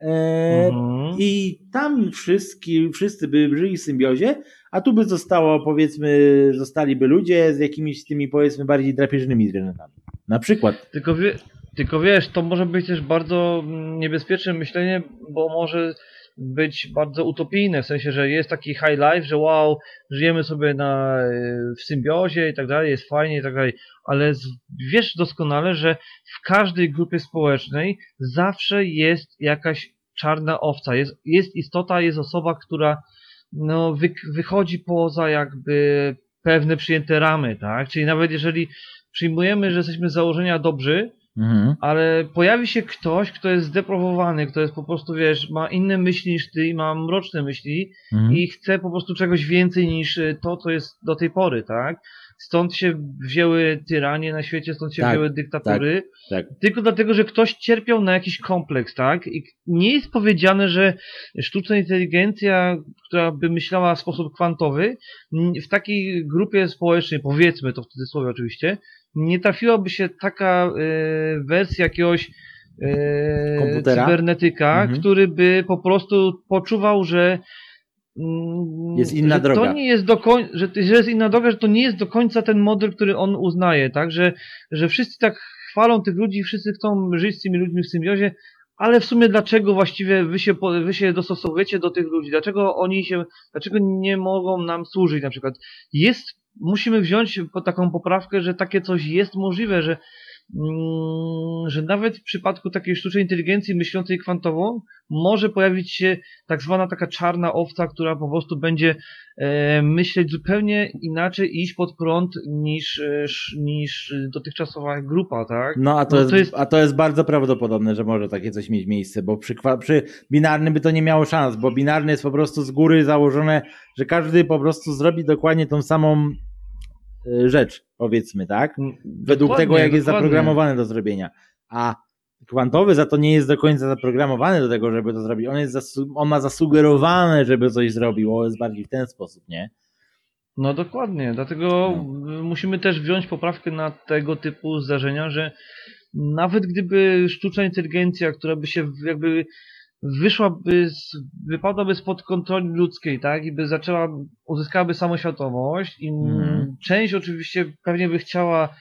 E, Mhm. I tam wszyscy, wszyscy by żyli w symbiozie, a tu by zostało, powiedzmy, zostaliby ludzie z jakimiś tymi, powiedzmy, bardziej drapieżnymi zwierzętami. Na przykład. Tylko, wie, tylko wiesz, to może być też bardzo mm, niebezpieczne myślenie, bo może być bardzo utopijne, w sensie, że jest taki high life, że wow, żyjemy sobie na, y, w symbiozie i tak dalej, jest fajnie i tak dalej, ale z, wiesz doskonale, że w każdej grupie społecznej zawsze jest jakaś czarna owca, jest, jest istota, jest osoba, która no, wy, wychodzi poza jakby pewne przyjęte ramy, tak? Czyli nawet jeżeli przyjmujemy, że jesteśmy z założenia dobrzy, Mhm. ale pojawi się ktoś, kto jest zdeprowowany, kto jest po prostu, wiesz, ma inne myśli niż ty i ma mroczne myśli Mhm. i chce po prostu czegoś więcej niż y, to, co jest do tej pory, tak? Stąd się wzięły tyranie na świecie, stąd się Tak, wzięły dyktatury. tak. Tylko dlatego, że ktoś cierpiał na jakiś kompleks, tak? I nie jest powiedziane, że sztuczna inteligencja, która by myślała w sposób kwantowy, w takiej grupie społecznej, powiedzmy to w cudzysłowie oczywiście, nie trafiłaby się taka e, wersja jakiegoś e, Komputera? cybernetyka, Mhm. który by po prostu poczuwał, że mm, Jest inna że droga. To nie jest do końca, że, że jest inna droga, że to nie jest do końca ten model, który on uznaje, tak? Że, że wszyscy tak chwalą tych ludzi, wszyscy chcą żyć z tymi ludźmi w symbiozie, ale w sumie dlaczego właściwie wy się, wy się dostosowujecie do tych ludzi? Dlaczego oni się, dlaczego nie mogą nam służyć na przykład? Jest, musimy wziąć po taką poprawkę, że takie coś jest możliwe, że, że nawet w przypadku takiej sztucznej inteligencji myślącej kwantową może pojawić się tak zwana taka czarna owca, która po prostu będzie e, myśleć zupełnie inaczej, iść pod prąd niż, e, niż dotychczasowa grupa, tak? No, a to, No jest, to jest- a to jest bardzo prawdopodobne, że może takie coś mieć miejsce, bo przy, przy binarnym by to nie miało szans, bo binarny jest po prostu z góry założone, że każdy po prostu zrobi dokładnie tą samą rzecz, powiedzmy, tak? Według Dokładnie, tego, jak jest dokładnie. zaprogramowany do zrobienia. A kwantowy za to nie jest do końca zaprogramowany do tego, żeby to zrobić. On, jest on ma zasugerowane, żeby coś zrobił, jest bardziej w ten sposób, nie? No dokładnie, dlatego y, musimy też wziąć poprawkę na tego typu zdarzenia, że nawet gdyby sztuczna inteligencja, która by się jakby wyszłaby, z, wypadłaby spod kontroli ludzkiej, tak, i by zaczęła, uzyskałaby samoświadomość i Mhm. część oczywiście pewnie by chciała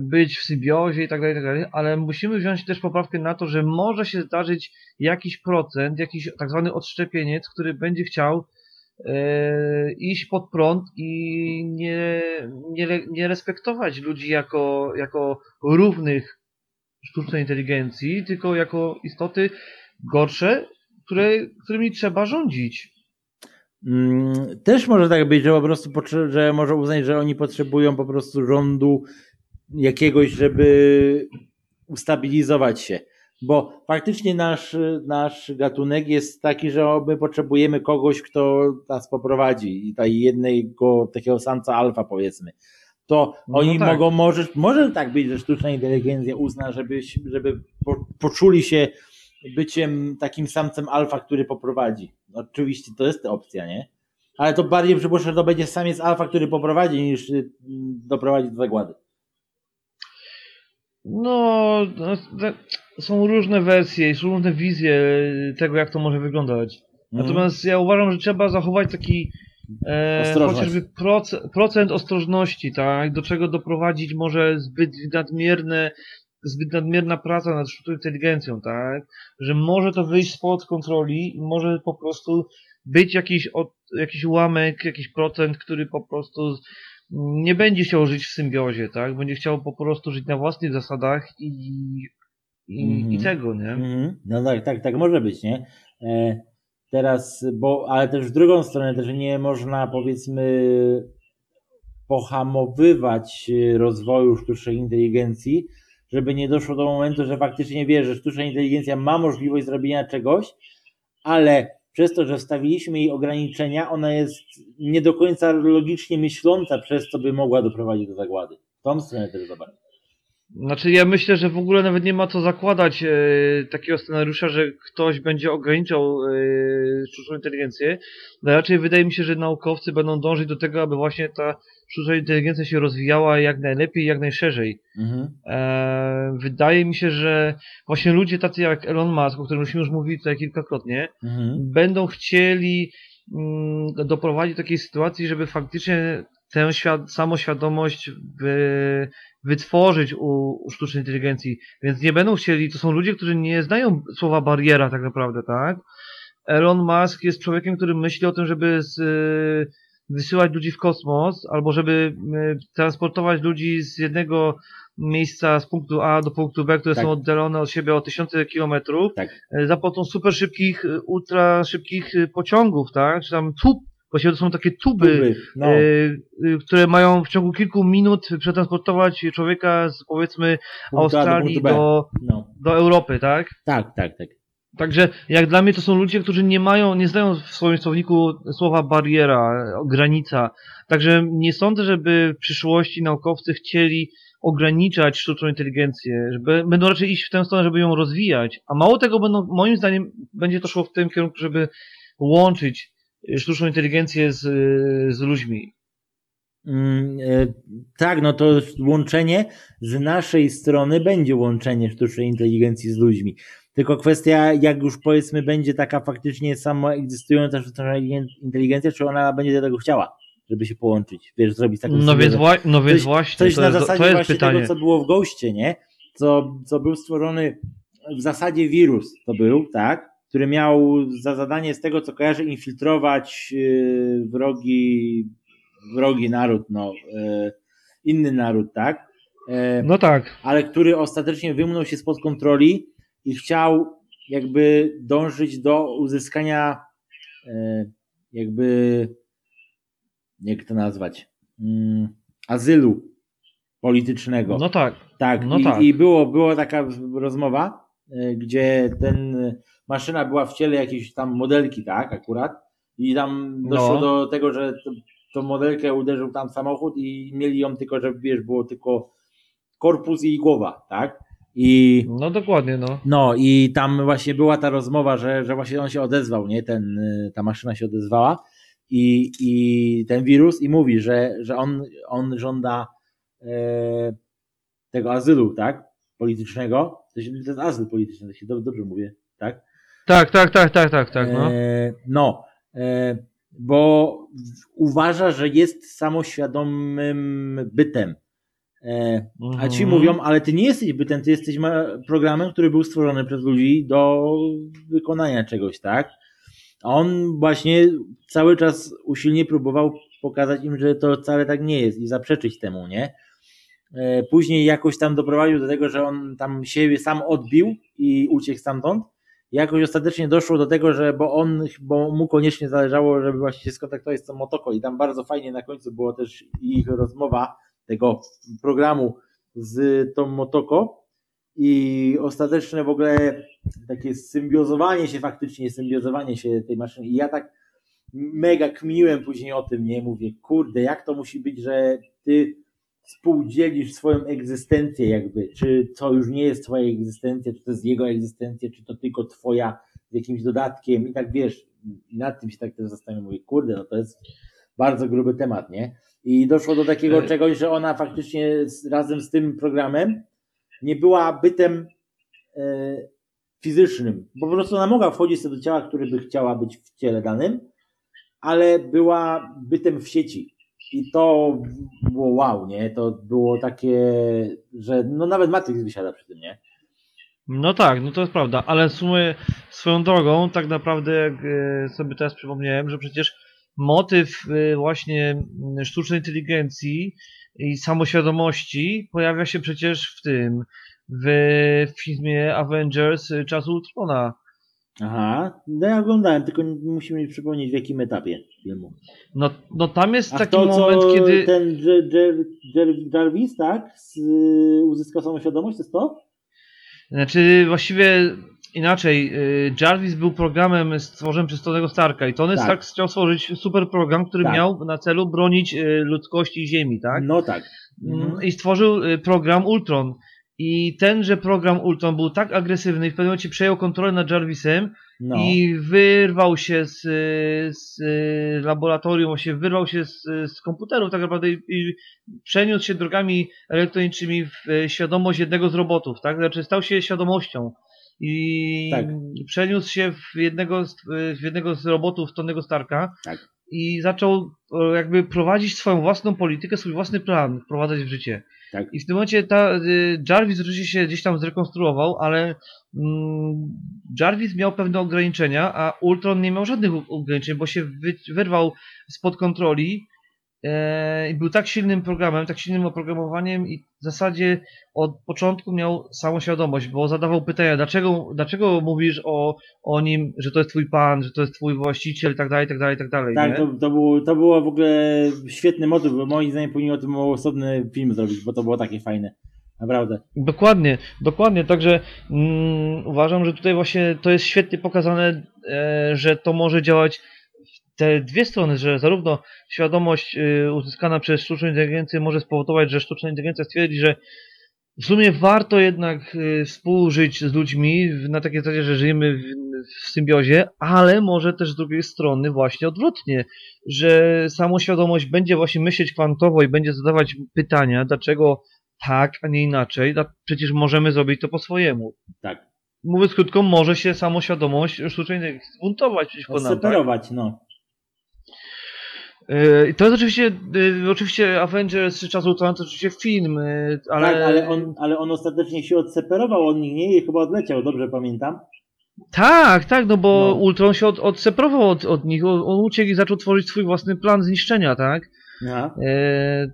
być w symbiozie i tak dalej, i tak dalej, ale musimy wziąć też poprawkę na to, że może się zdarzyć jakiś procent, jakiś tak zwany odszczepieniec, który będzie chciał e, iść pod prąd i nie, nie, nie respektować ludzi jako, jako równych sztucznej inteligencji, tylko jako istoty gorsze, które, którymi trzeba rządzić. Mm, Też może tak być, że po prostu że może uznać, że oni potrzebują po prostu rządu jakiegoś, żeby ustabilizować się. Bo faktycznie nasz, nasz gatunek jest taki, że my potrzebujemy kogoś, kto nas poprowadzi i tej jednego takiego samca alfa powiedzmy. To No oni tak. mogą, może, może tak być, że sztuczna inteligencja uzna, żeby, żeby po, poczuli się byciem takim samcem alfa, który poprowadzi. Oczywiście to jest opcja, nie? Ale to bardziej przypuszczam, że to będzie samiec alfa, który poprowadzi, niż y, doprowadzi do zagłady. No, no, są różne wersje, są różne wizje tego, jak to może wyglądać. Mhm. Natomiast ja uważam, że trzeba zachować taki e, chociażby proce, procent ostrożności, tak? Do czego doprowadzić może zbyt nadmierne, zbyt nadmierna praca nad sztuczną inteligencją, tak? Że może to wyjść spod kontroli i może po prostu być jakiś, od, jakiś ułamek, jakiś procent, który po prostu nie będzie chciał żyć w symbiozie, tak? Będzie chciał po prostu żyć na własnych zasadach i, i, Mhm. i tego, nie? Mhm. No tak, tak, tak może być, nie? E, teraz, bo, ale też w drugą stronę też nie można powiedzmy pohamowywać e, rozwoju sztucznej inteligencji, żeby nie doszło do momentu, że faktycznie wie, że sztuczna inteligencja ma możliwość zrobienia czegoś, ale przez to, że wstawiliśmy jej ograniczenia, ona jest nie do końca logicznie myśląca, przez co by mogła doprowadzić do zagłady. W tą stronę też zobacz. Znaczy ja myślę, że w ogóle nawet nie ma co zakładać e, takiego scenariusza, że ktoś będzie ograniczał e, sztuczną inteligencję. No raczej wydaje mi się, że naukowcy będą dążyć do tego, aby właśnie ta sztuczna inteligencja się rozwijała jak najlepiej, jak najszerzej. Mhm. E, wydaje mi się, że właśnie ludzie tacy jak Elon Musk, o którym myśmy już mówili tutaj kilkakrotnie, Mhm. będą chcieli mm, doprowadzić do takiej sytuacji, żeby faktycznie tę świad- samoświadomość wy- wytworzyć u, u sztucznej inteligencji. Więc nie będą chcieli, to są ludzie, którzy nie znają słowa bariera tak naprawdę, tak? Elon Musk jest człowiekiem, który myśli o tym, żeby z, wysyłać ludzi w kosmos, albo żeby y, transportować ludzi z jednego miejsca z punktu A do punktu B, które Tak. są oddalone od siebie o tysiące kilometrów, Tak. e, za pomocą super szybkich, e, ultra szybkich e, pociągów, tak? Czy tam tu Właściwie to są takie tuby, Tuby, no. e, e, które mają w ciągu kilku minut przetransportować człowieka z powiedzmy do Australii B. do, No. do Europy, tak? Tak, tak, tak. Także jak dla mnie to są ludzie, którzy nie mają, nie znają w swoim słowniku słowa bariera, granica. Także nie sądzę, żeby w przyszłości naukowcy chcieli ograniczać sztuczną inteligencję, żeby, będą raczej iść w tę stronę, żeby ją rozwijać. A mało tego będą, moim zdaniem, będzie to szło w tym kierunku, żeby łączyć y, sztuczną inteligencję z, y, z ludźmi. Mm, e, tak, no to łączenie z naszej strony będzie łączenie sztucznej inteligencji z ludźmi. Tylko kwestia, jak już powiedzmy, będzie taka faktycznie samoegzystująca sztuczna inteligencja, czy ona będzie do tego chciała, żeby się połączyć, wiesz, zrobić taką No więc, no więc coś- właśnie, Coś to, na jest, zasadzie to jest właśnie pytanie. tego, co było w Ghoście, nie? Co, co był stworzony w zasadzie wirus to był, tak? Który miał za zadanie z tego, co kojarzę, infiltrować yy, wrogi, wrogi naród, no, yy, inny naród, tak? Yy, No tak. ale który ostatecznie wymknął się spod kontroli i chciał jakby dążyć do uzyskania e, jakby jak to nazwać mm, azylu politycznego. No tak. tak, no i, tak. i było, była taka rozmowa, e, gdzie ten maszyna była w ciele jakiejś tam modelki, tak, akurat i tam doszło No. do tego, że tą modelkę uderzył tam samochód i mieli ją tylko, że wiesz, było tylko korpus i głowa, tak? I No dokładnie, no. no i tam właśnie była ta rozmowa, że, że właśnie on się odezwał, nie? Ten, y, ta maszyna się odezwała i, i ten wirus i mówi, że, że on, on żąda e, tego azylu, tak? Politycznego. To, się, to jest azyl polityczny, to się dobrze, dobrze mówię, tak? Tak, tak, tak, tak, tak, tak, no. E, no, e, bo uważa, że jest samoświadomym bytem. E, a ci Mhm. mówią, ale ty nie jesteś bytem, ty jesteś programem, który był stworzony przez ludzi do wykonania czegoś, tak? A on właśnie cały czas usilnie próbował pokazać im, że to wcale tak nie jest i zaprzeczyć temu, nie? E, Później jakoś tam doprowadził do tego, że on tam siebie sam odbił i uciekł stamtąd. Jakoś ostatecznie doszło do tego, że bo on, bo mu koniecznie zależało, żeby właśnie się skontaktować z tą Motoko i tam bardzo fajnie na końcu było też ich rozmowa tego programu z tą Motoko. I ostateczne w ogóle takie symbiozowanie się faktycznie, symbiozowanie się tej maszyny. I ja tak mega kminiłem później o tym, nie, mówię, kurde, jak to musi być, że ty współdzielisz swoją egzystencję jakby, czy to już nie jest twoja egzystencja, czy to jest jego egzystencja, czy to tylko twoja z jakimś dodatkiem. I tak wiesz, i nad tym się tak też zastanawiam, mówię, kurde, no to jest bardzo gruby temat, nie? I doszło do takiego E- czegoś, że ona faktycznie razem z tym programem nie była bytem e, fizycznym. Po prostu ona mogła wchodzić do ciała, który by chciała być w ciele danym, ale była bytem w sieci. I to było wow, nie? To było takie, że no nawet Matrix wysiada przy tym, nie? No tak, no to jest prawda, ale w sumie swoją drogą, tak naprawdę jak e, sobie teraz przypomniałem, że przecież motyw e, właśnie m, sztucznej inteligencji i samoświadomości pojawia się przecież w tym, w filmie Avengers e, Czasu Ultrona. Aha, no ja oglądałem, tylko musimy mi przypomnieć w jakim etapie filmu. No, no tam jest A taki to, moment, kiedy... ten Jar- Jar- Jar- Jarvis, tak, uzyskał samoświadomość, to jest to? Znaczy właściwie inaczej, y, Jarvis był programem stworzonym przez Tonego Starka i Tony Tak. Stark chciał stworzyć super program, który Tak. miał na celu bronić y, ludzkości i Ziemi, tak? No tak. Mm, I stworzył y, program Ultron. I tenże program Ultron był tak agresywny i w pewnym momencie przejął kontrolę nad Jarvisem No. i wyrwał się z, z laboratorium, właśnie wyrwał się z, z komputerów tak naprawdę i, i przeniósł się drogami elektronicznymi w świadomość jednego z robotów, tak? Znaczy stał się świadomością i Tak. przeniósł się w jednego, z, w jednego z robotów Tonego Starka Tak. i zaczął e, jakby prowadzić swoją własną politykę, swój własny plan wprowadzać w życie. Tak. I w tym momencie ta, y, Jarvis oczywiście się gdzieś tam zrekonstruował, ale mm, Jarvis miał pewne ograniczenia, a Ultron nie miał żadnych ograniczeń, bo się wy, wyrwał spod kontroli e, i był tak silnym programem, tak silnym oprogramowaniem i w zasadzie od początku miał samoświadomość, bo zadawał pytania, dlaczego, dlaczego mówisz o, o nim, że to jest twój pan, że to jest twój właściciel i tak dalej, i tak dalej, i tak dalej. Tak, to, to, było, to było w ogóle świetny motyw, bo moim zdaniem powinien o tym osobny film zrobić, bo to było takie fajne. Naprawdę. Dokładnie, dokładnie. Także mm, uważam, że tutaj właśnie to jest świetnie pokazane, e, że to może działać te dwie strony, że zarówno świadomość e, uzyskana przez sztuczną inteligencję może spowodować, że sztuczna inteligencja stwierdzi, że w sumie warto jednak e, współżyć z ludźmi na takiej zasadzie, że żyjemy w, symbiozie, ale może też z drugiej strony właśnie odwrotnie, że samoświadomość będzie właśnie myśleć kwantowo i będzie zadawać pytania, dlaczego tak, a nie inaczej, przecież możemy zrobić to po swojemu. Tak. Mówiąc krótko, może się samoświadomość sztucznej inteligencji zbuntować przeciwko nam. Tak? Separować, no. Yy, i to jest oczywiście, yy, oczywiście Avengers czy Czas Ultrona to oczywiście film, yy, ale... Tak, ale on, ale on ostatecznie się odseparował od nich, nie? I chyba odleciał, dobrze pamiętam. Tak, tak, no bo No. Ultron się od, odseparował od, od nich, on, uciekł i zaczął tworzyć swój własny plan zniszczenia, tak? Aha. Yy,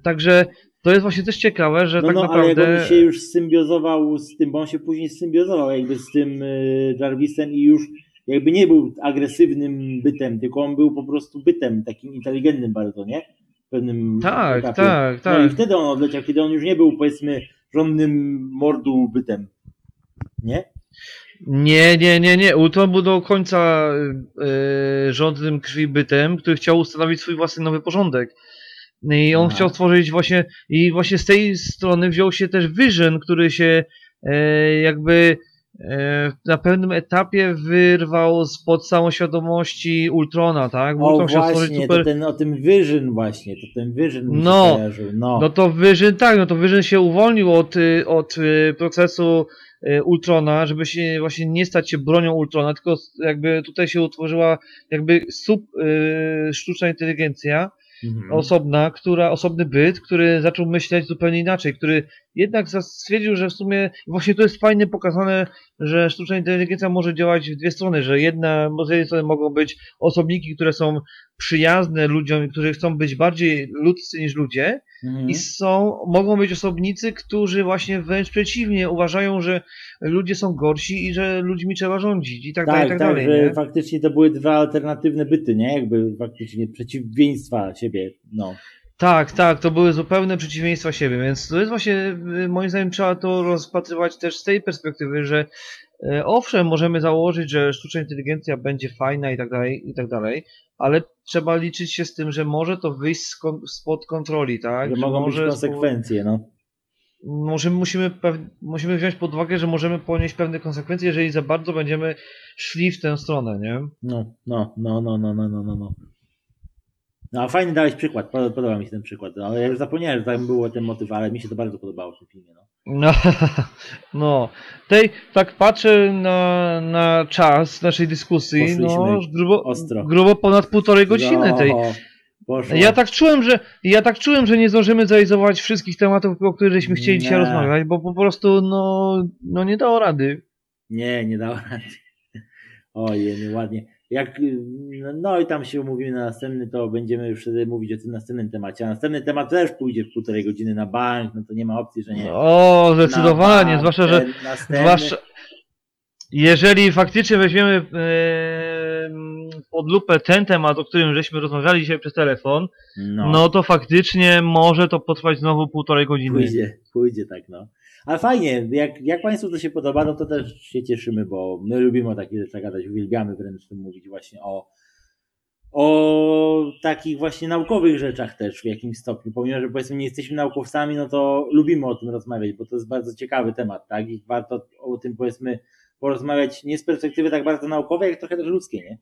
także to jest właśnie też ciekawe, że No, tak no ale jak naprawdę... on się już symbiozował z tym, bo on się później symbiozował jakby z tym Jarvisem i już jakby nie był agresywnym bytem, tylko on był po prostu bytem, takim inteligentnym bardzo, nie? W pewnym Tak, etapie. tak, No i tak. wtedy on odleciał, kiedy on już nie był powiedzmy żadnym mordu bytem. Nie? Nie, nie, nie, nie. Ultron był do końca yy, rządnym krwi bytem, który chciał ustanowić swój własny nowy porządek. I on Aha. chciał stworzyć właśnie, i właśnie z tej strony wziął się też Vision, który się e, jakby na pewnym etapie wyrwał spod samoświadomości Ultrona, tak? Bo O Ultron właśnie, super... to ten, o tym Vision właśnie, to ten Vision No. kojarzył. No. No to Vision, tak, no to Vision się uwolnił od, y, od y, procesu y, Ultrona, żeby się właśnie nie stać się bronią Ultrona, tylko jakby tutaj się utworzyła jakby sub sztuczna inteligencja Mhm. osobna, która, osobny byt, który zaczął myśleć zupełnie inaczej, który jednak stwierdził, że w sumie właśnie to jest fajnie pokazane, że sztuczna inteligencja może działać w dwie strony, że jedna, z jednej strony mogą być osobniki, które są przyjazne ludziom, którzy chcą być bardziej ludzcy niż ludzie, Mhm. i są, mogą być osobnicy, którzy właśnie wręcz przeciwnie uważają, że ludzie są gorsi i że ludźmi trzeba rządzić i tak, dalej, i Tak, tak, tak, dalej. że Nie? faktycznie to były dwa alternatywne byty, nie? Jakby faktycznie przeciwieństwa siebie, no. Tak, tak, to były zupełne przeciwieństwa siebie, więc to jest właśnie, y, moim zdaniem trzeba to rozpatrywać też z tej perspektywy, że e, owszem, możemy założyć, że sztuczna inteligencja będzie fajna i tak dalej, i tak dalej, ale trzeba liczyć się z tym, że może to wyjść spod kontroli, tak? że mogą być może konsekwencje, no. możemy, musimy, musimy wziąć pod uwagę, że możemy ponieść pewne konsekwencje, jeżeli za bardzo będziemy szli w tę stronę, nie? No, no, no, no, no, no, no, no, no. No, a fajny dałeś przykład, pod- podoba mi się ten przykład, ale ja już zapomniałem, że tam było ten motyw, ale mi się to bardzo podobało w tym filmie, no. No, no. Tej, tak patrzę na, na czas naszej dyskusji, no, Poszliśmy grubo, ostro. grubo ponad półtorej godziny tej. No, poszło. Ja tak czułem, że ja tak czułem, że nie zdążymy zrealizować wszystkich tematów, o których żeśmy chcieli dzisiaj Nie. rozmawiać, bo po prostu no, no nie dało rady. Nie, nie dało rady. Ojej, nie ładnie. Jak, no i tam się umówimy na następny, to będziemy już wtedy mówić o tym następnym temacie. A następny temat też pójdzie w półtorej godziny na bank, no to nie ma opcji, że nie. O, Na zdecydowanie, bank, zwłaszcza, że następny- Zwłaszcza, jeżeli faktycznie weźmiemy e, pod lupę ten temat, o którym żeśmy rozmawiali dzisiaj przez telefon, no, no, to faktycznie może to potrwać znowu półtorej godziny. pójdzie, pójdzie tak, no. Ale fajnie, jak, jak Państwu to się podoba, no to też się cieszymy, bo my lubimy o takich rzeczach gadać, uwielbiamy wręcz mówić właśnie o, o takich właśnie naukowych rzeczach też w jakimś stopniu. Pomimo, że powiedzmy nie jesteśmy naukowcami, no to lubimy o tym rozmawiać, bo to jest bardzo ciekawy temat, tak? I warto o tym powiedzmy porozmawiać nie z perspektywy tak bardzo naukowej, jak trochę też ludzkiej, nie?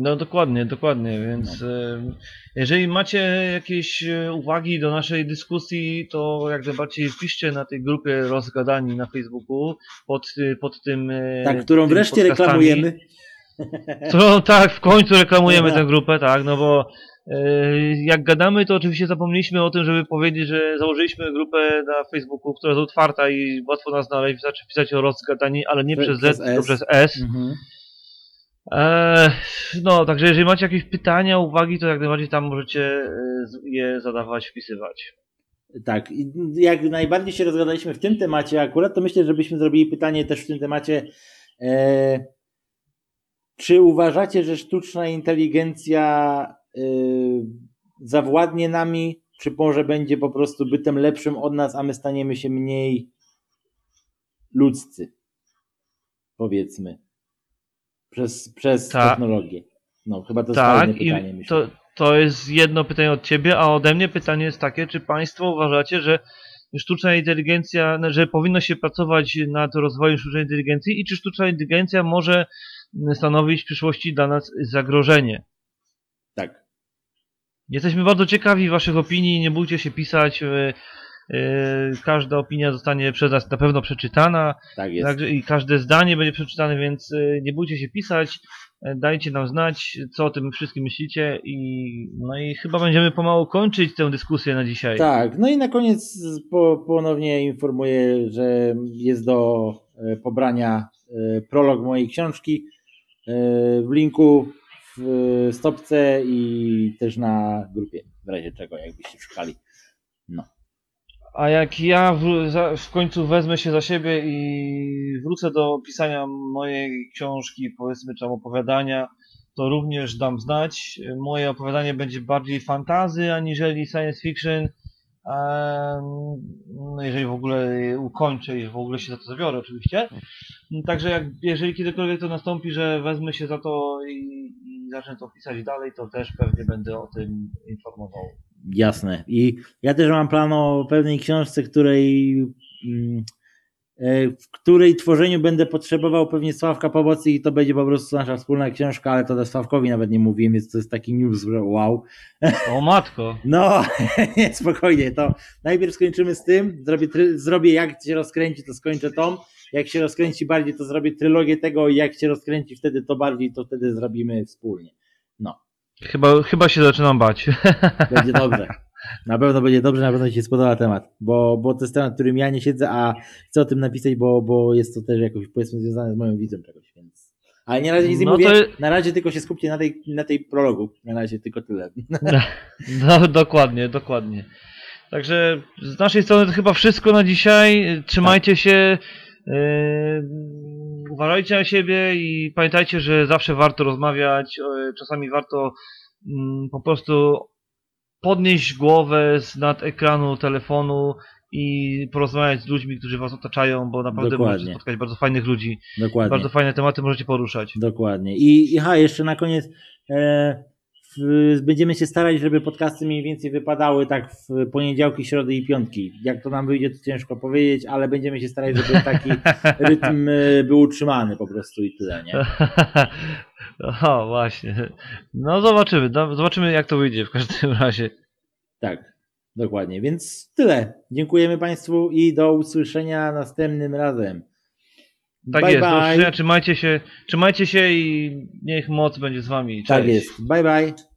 No dokładnie, dokładnie, więc e, jeżeli macie jakieś e, uwagi do naszej dyskusji, to jak najbardziej piszcie na tej grupie rozgadani na Facebooku pod, y, pod tym e, Tak, którą wreszcie podcastami. reklamujemy. Którą, tak, w końcu reklamujemy tę grupę, tak, no bo e, jak gadamy, to oczywiście zapomnieliśmy o tym, żeby powiedzieć, że założyliśmy grupę na Facebooku, która jest otwarta i łatwo nas znaleźć, wystarczy wpisać o rozgadani, ale nie Prze- przez Z, przez tylko S. przez S. Mhm. Eee, no, także jeżeli macie jakieś pytania, uwagi, to jak najbardziej tam możecie e, je zadawać, wpisywać. Tak, jak najbardziej się rozgadaliśmy w tym temacie akurat, to myślę, żebyśmy zrobili pytanie też w tym temacie. E, czy uważacie, że sztuczna inteligencja e, zawładnie nami, czy może będzie po prostu bytem lepszym od nas, a my staniemy się mniej ludzcy? Powiedzmy. Przez, przez Tak. technologię. No, chyba to jest Tak, pytanie. myślę. to, to jest jedno pytanie od ciebie, a ode mnie pytanie jest takie, czy państwo uważacie, że sztuczna inteligencja, że powinno się pracować nad rozwojem sztucznej inteligencji i czy sztuczna inteligencja może stanowić w przyszłości dla nas zagrożenie? Tak. Jesteśmy bardzo ciekawi waszych opinii, nie bójcie się pisać. E, Każda opinia zostanie przez nas na pewno przeczytana Tak jest. także i każde zdanie będzie przeczytane, więc e, nie bójcie się pisać. e, Dajcie nam znać, co o tym wszystkim myślicie i no i chyba będziemy pomału kończyć tę dyskusję na dzisiaj. Tak, no i na koniec po, ponownie informuję, że jest do e, pobrania e, prolog mojej książki w linku w stopce i też na grupie, w razie czego, jakbyście szukali. No, A jak ja w, w końcu wezmę się za siebie i wrócę do pisania mojej książki, powiedzmy, tam opowiadania, to również dam znać. Moje opowiadanie będzie bardziej fantazy, aniżeli science fiction. No jeżeli w ogóle ukończę i w ogóle się za to zabiorę, oczywiście. Także jak, jeżeli kiedykolwiek to nastąpi, że wezmę się za to i, i zacznę to pisać dalej, to też pewnie będę o tym informował. Jasne. I ja też mam plan o pewnej książce, której mm, e, w której tworzeniu będę potrzebował pewnie Sławka pomocy i to będzie po prostu nasza wspólna książka, ale to też Sławkowi nawet nie mówiłem, więc to jest taki news, wow. O matko! No, nie, spokojnie, to najpierw skończymy z tym, zrobię, zrobię jak się rozkręci, to skończę tą, jak się rozkręci bardziej, to zrobię trylogię tego jak się rozkręci wtedy to bardziej, to wtedy zrobimy wspólnie. No, Chyba, chyba się zaczynam bać. będzie dobrze. Na pewno będzie dobrze, na pewno Ci się spodoba temat, bo, bo to jest temat, którym ja nie siedzę, a chcę o tym napisać, bo, bo jest to też jakoś powiedzmy związane z moją widzą czegoś, więc... Ale nie na razie nic nie No mówię, to- na razie tylko się skupcie na tej, na tej prologu, na razie tylko tyle. No, dokładnie, dokładnie. Także z naszej strony to chyba wszystko na dzisiaj. Trzymajcie się. Yy, uważajcie na siebie i pamiętajcie, że zawsze warto rozmawiać. e, Czasami warto mm, po prostu podnieść głowę z nad ekranu telefonu i porozmawiać z ludźmi, którzy was otaczają, bo naprawdę Dokładnie. możecie spotkać bardzo fajnych ludzi. Dokładnie. Bardzo fajne tematy możecie poruszać. Dokładnie. I, i ha, jeszcze na koniec e, będziemy się starać, żeby podcasty mniej więcej wypadały tak w poniedziałki, środy i piątki. Jak to nam wyjdzie, to ciężko powiedzieć, ale będziemy się starać, żeby taki rytm e, był utrzymany po prostu i tyle, nie? o, właśnie. No zobaczymy, no, zobaczymy jak to wyjdzie w każdym razie. Tak, dokładnie. Więc tyle. Dziękujemy Państwu i do usłyszenia następnym razem. Tak bye jest, do bye. trzymajcie się, trzymajcie się i niech moc będzie z wami. Cześć. Tak jest. Bye bye.